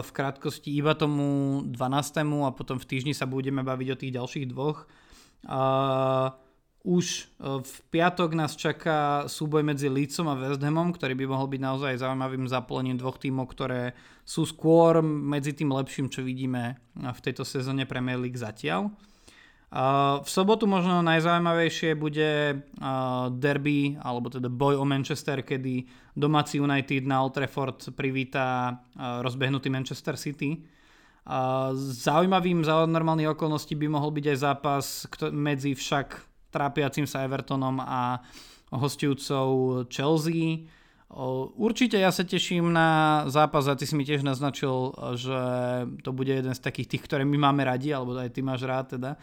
v krátkosti iba tomu 12. a potom v týždni sa budeme baviť o tých ďalších dvoch. Už e, v piatok nás čaká súboj medzi Leedsom a West Hamom, ktorý by mohol byť naozaj zaujímavým zaplením dvoch tímov, ktoré sú skôr medzi tým lepším, čo vidíme v tejto sezóne Premier League zatiaľ. V sobotu možno najzaujímavejšie bude derby, alebo teda boj o Manchester, kedy domáci United na Old Trafford privíta rozbehnutý Manchester City. Zaujímavým za normálnych okolností by mohol byť aj zápas medzi však trápiacim sa Evertonom a hostujúcou Chelsea. Určite ja sa teším na zápas a ty si mi tiež naznačil, že to bude jeden z takých tých, ktoré my máme radi, alebo aj ty máš rád teda.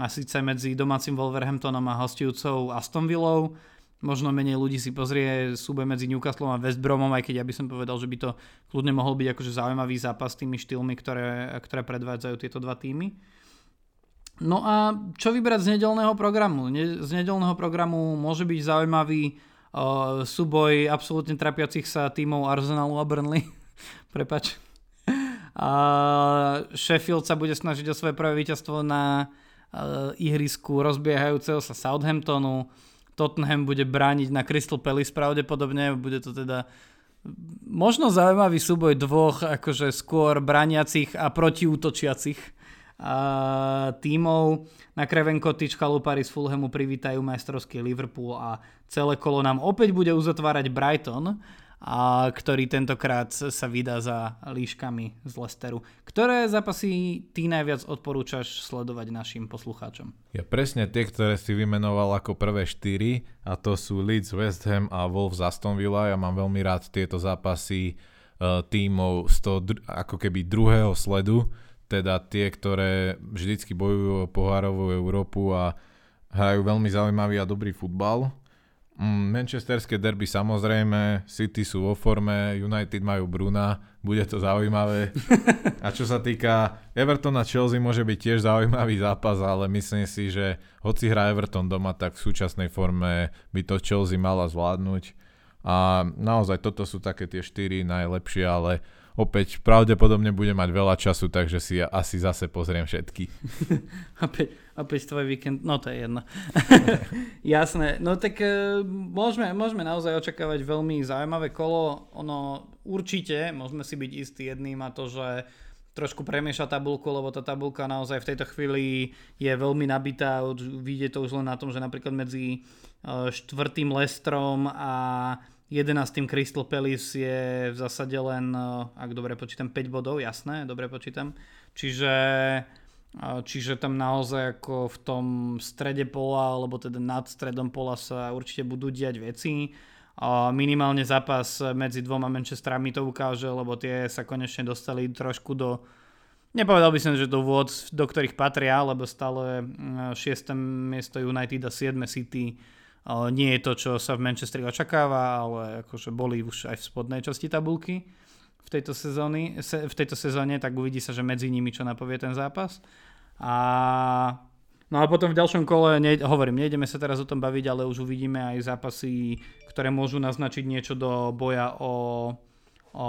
A síce medzi domácim Wolverhamptonom a hostujúcou Aston Villou. Možno menej ľudí si pozrie súboj medzi Newcastlom a West Bromom, aj keď ja by som povedal, že by to kľudne mohol byť akože zaujímavý zápas s tými štýlmi, ktoré, ktoré predvádzajú tieto dva týmy. No a čo vybrať z nedelného programu? Z nedelného programu môže byť zaujímavý uh, súboj absolútne trapiacich sa tímov Arsenalu a Burnley. Prepač. A Sheffield sa bude snažiť o svoje prvé víťazstvo na uh, ihrisku rozbiehajúceho sa Southamptonu. Tottenham bude brániť na Crystal Palace pravdepodobne. Bude to teda možno zaujímavý súboj dvoch akože skôr braniacich a protiútočiacich tímov. Na Craven Cottage chalupári z Fulhamu privítajú majstrovský Liverpool a celé kolo nám opäť bude uzatvárať Brighton, a ktorý tentokrát sa vydá za líškami z Lesteru. Ktoré zápasy ty najviac odporúčaš sledovať našim poslucháčom? Ja presne tie, ktoré si vymenoval ako prvé štyri a to sú Leeds, West Ham a Wolves Aston Villa. Ja mám veľmi rád tieto zápasy uh, tímov z toho ako keby druhého sledu, teda tie, ktoré vždycky bojujú o pohárovú Európu a hrajú veľmi zaujímavý a dobrý futbal. Mm, Manchesterské derby samozrejme, City sú vo forme, United majú Bruna, bude to zaujímavé. A čo sa týka Everton a Chelsea môže byť tiež zaujímavý zápas, ale myslím si, že hoci hrá Everton doma, tak v súčasnej forme by to Chelsea mala zvládnuť. A naozaj toto sú také tie štyri najlepšie, ale opäť pravdepodobne budem mať veľa času, takže si ja asi zase pozriem všetky. opäť, opäť tvoj víkend, no to je jedno. Jasné, no tak uh, môžeme, môžeme naozaj očakávať veľmi zaujímavé kolo. Ono určite, môžeme si byť istí jedným a to, že trošku premieša tabulku, lebo tá tabulka naozaj v tejto chvíli je veľmi nabitá. Vidie to už len na tom, že napríklad medzi uh, štvrtým Lestrom a 11. Crystal Palace je v zásade len, eh, ak dobre počítam, 5 bodov, jasné, dobre počítam. Čiže, eh, čiže tam naozaj ako v tom strede pola, alebo teda nad stredom pola sa určite budú diať veci. Minimálne zápas medzi dvoma Manchesterami to ukáže, lebo tie sa konečne dostali trošku do Nepovedal by som, že do vôd, do ktorých patria, lebo stále 6. Mm, miesto United a 7. City nie je to, čo sa v Manchesteri očakáva, ale akože boli už aj v spodnej časti tabulky v tejto, sezóny, v tejto sezóne, tak uvidí sa, že medzi nimi čo napovie ten zápas. A No a potom v ďalšom kole, ne, hovorím, nejdeme sa teraz o tom baviť, ale už uvidíme aj zápasy, ktoré môžu naznačiť niečo do boja o, o,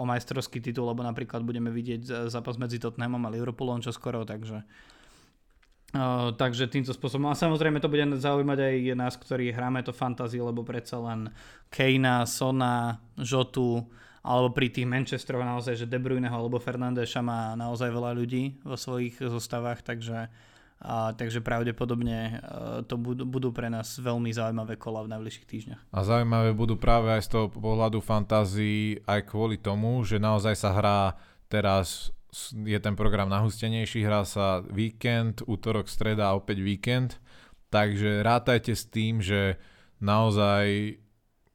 o majstrovský titul, lebo napríklad budeme vidieť zápas medzi Tottenhamom a Liverpoolom čo skoro, takže takže týmto spôsobom. A samozrejme to bude zaujímať aj nás, ktorí hráme to fantasy, lebo predsa len Kejna, Sona, Žotu, alebo pri tých Manchesteroch naozaj, že De Bruyneho alebo Fernandeša má naozaj veľa ľudí vo svojich zostavách, takže A, takže pravdepodobne uh, to budú, budú pre nás veľmi zaujímavé kola v najbližších týždňoch. A zaujímavé budú práve aj z toho pohľadu fantázii aj kvôli tomu, že naozaj sa hrá teraz je ten program nahustenejší, hrá sa víkend, útorok, streda a opäť víkend, takže rátajte s tým, že naozaj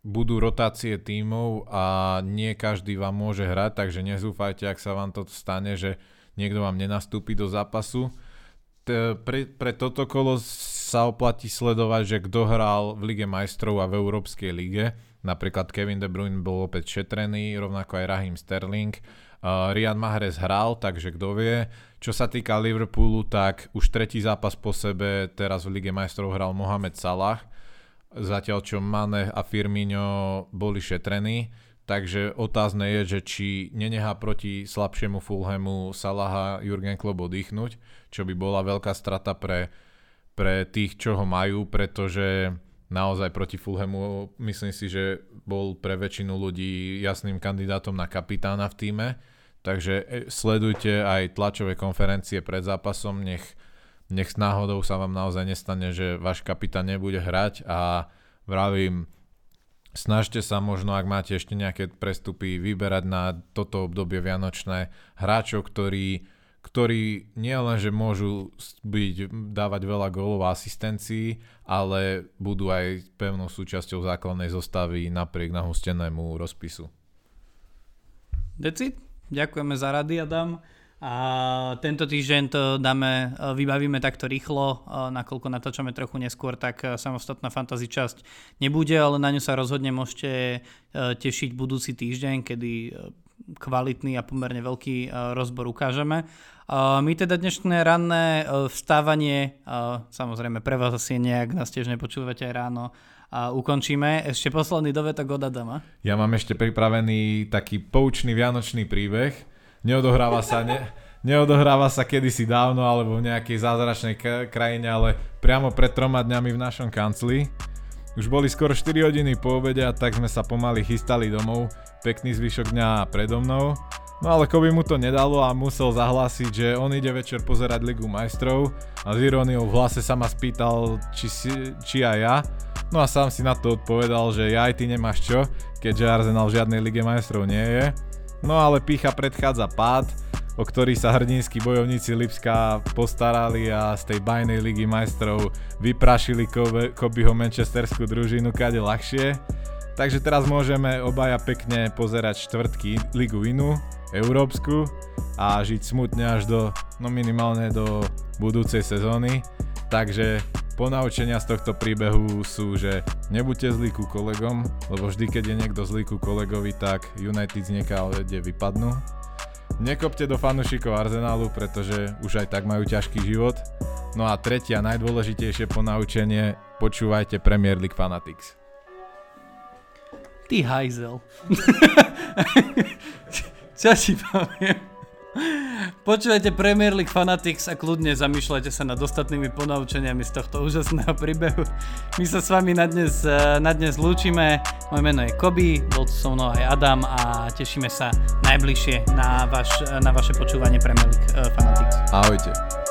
budú rotácie tímov a nie každý vám môže hrať, takže nezúfajte, ak sa vám to stane, že niekto vám nenastúpi do zápasu pre, pre toto kolo sa oplatí sledovať, že kto hral v Lige majstrov a v Európskej lige. Napríklad Kevin De Bruyne bol opäť šetrený, rovnako aj Rahim Sterling. Uh, Riyad Mahrez hral, takže kto vie. Čo sa týka Liverpoolu, tak už tretí zápas po sebe teraz v Lige majstrov hral Mohamed Salah. Zatiaľ čo Mane a Firmino boli šetrení. Takže otázne je, že či nenehá proti slabšiemu Fulhamu Salaha Jurgen Klopp oddychnúť, čo by bola veľká strata pre, pre tých, čo ho majú, pretože naozaj proti Fulhamu myslím si, že bol pre väčšinu ľudí jasným kandidátom na kapitána v týme. Takže e, sledujte aj tlačové konferencie pred zápasom, nech, nech náhodou sa vám naozaj nestane, že váš kapitán nebude hrať a vravím, Snažte sa možno, ak máte ešte nejaké prestupy, vyberať na toto obdobie vianočné hráčov, ktorí, ktorí nielen, môžu byť, dávať veľa gólov a asistencií, ale budú aj pevnou súčasťou základnej zostavy napriek nahustenému rozpisu. Decid, ďakujeme za rady, Adam. A tento týždeň to dáme, e, vybavíme takto rýchlo, e, nakoľko natáčame trochu neskôr, tak e, samostatná fantasy časť nebude, ale na ňu sa rozhodne môžete tešiť budúci týždeň, kedy kvalitný a pomerne veľký rozbor ukážeme. My teda dnešné ranné vstávanie, samozrejme pre vás asi nejak nás tiež nepočúvate aj ráno, a ukončíme. Ešte posledný dovetok od Adama. Ja mám ešte pripravený taký poučný vianočný príbeh neodohráva sa, ne, neodohráva sa kedysi dávno alebo v nejakej zázračnej krajine, ale priamo pred troma dňami v našom kancli. Už boli skoro 4 hodiny po obede a tak sme sa pomaly chystali domov, pekný zvyšok dňa predo mnou. No ale Koby mu to nedalo a musel zahlásiť, že on ide večer pozerať Ligu majstrov a s iróniou v hlase sa ma spýtal, či, si, či aj ja. No a sám si na to odpovedal, že ja aj ty nemáš čo, keďže Arsenal v žiadnej Lige majstrov nie je. No ale pícha predchádza pád, o ktorý sa hrdinskí bojovníci Lipska postarali a z tej bajnej ligy majstrov vyprašili Kobyho manchesterskú družinu kade ľahšie. Takže teraz môžeme obaja pekne pozerať štvrtky ligu inú, európsku a žiť smutne až do, no minimálne do budúcej sezóny. Takže ponaučenia z tohto príbehu sú, že nebuďte zlí ku kolegom, lebo vždy, keď je niekto zlý ku kolegovi, tak United z niekade vypadnú. Nekopte do fanúšikov Arsenálu, pretože už aj tak majú ťažký život. No a tretie a najdôležitejšie ponaučenie, počúvajte Premier League Fanatics. Ty hajzel. Čo si poviem? Počúvajte Premier League Fanatics a kľudne zamýšľajte sa nad ostatnými ponaučeniami z tohto úžasného príbehu. My sa s vami na dnes, eh, na dnes lúčime. Moje meno je Koby, bol tu so mnou aj Adam a tešíme sa najbližšie na, vaš, na vaše počúvanie Premier League eh, Fanatics. Ahojte.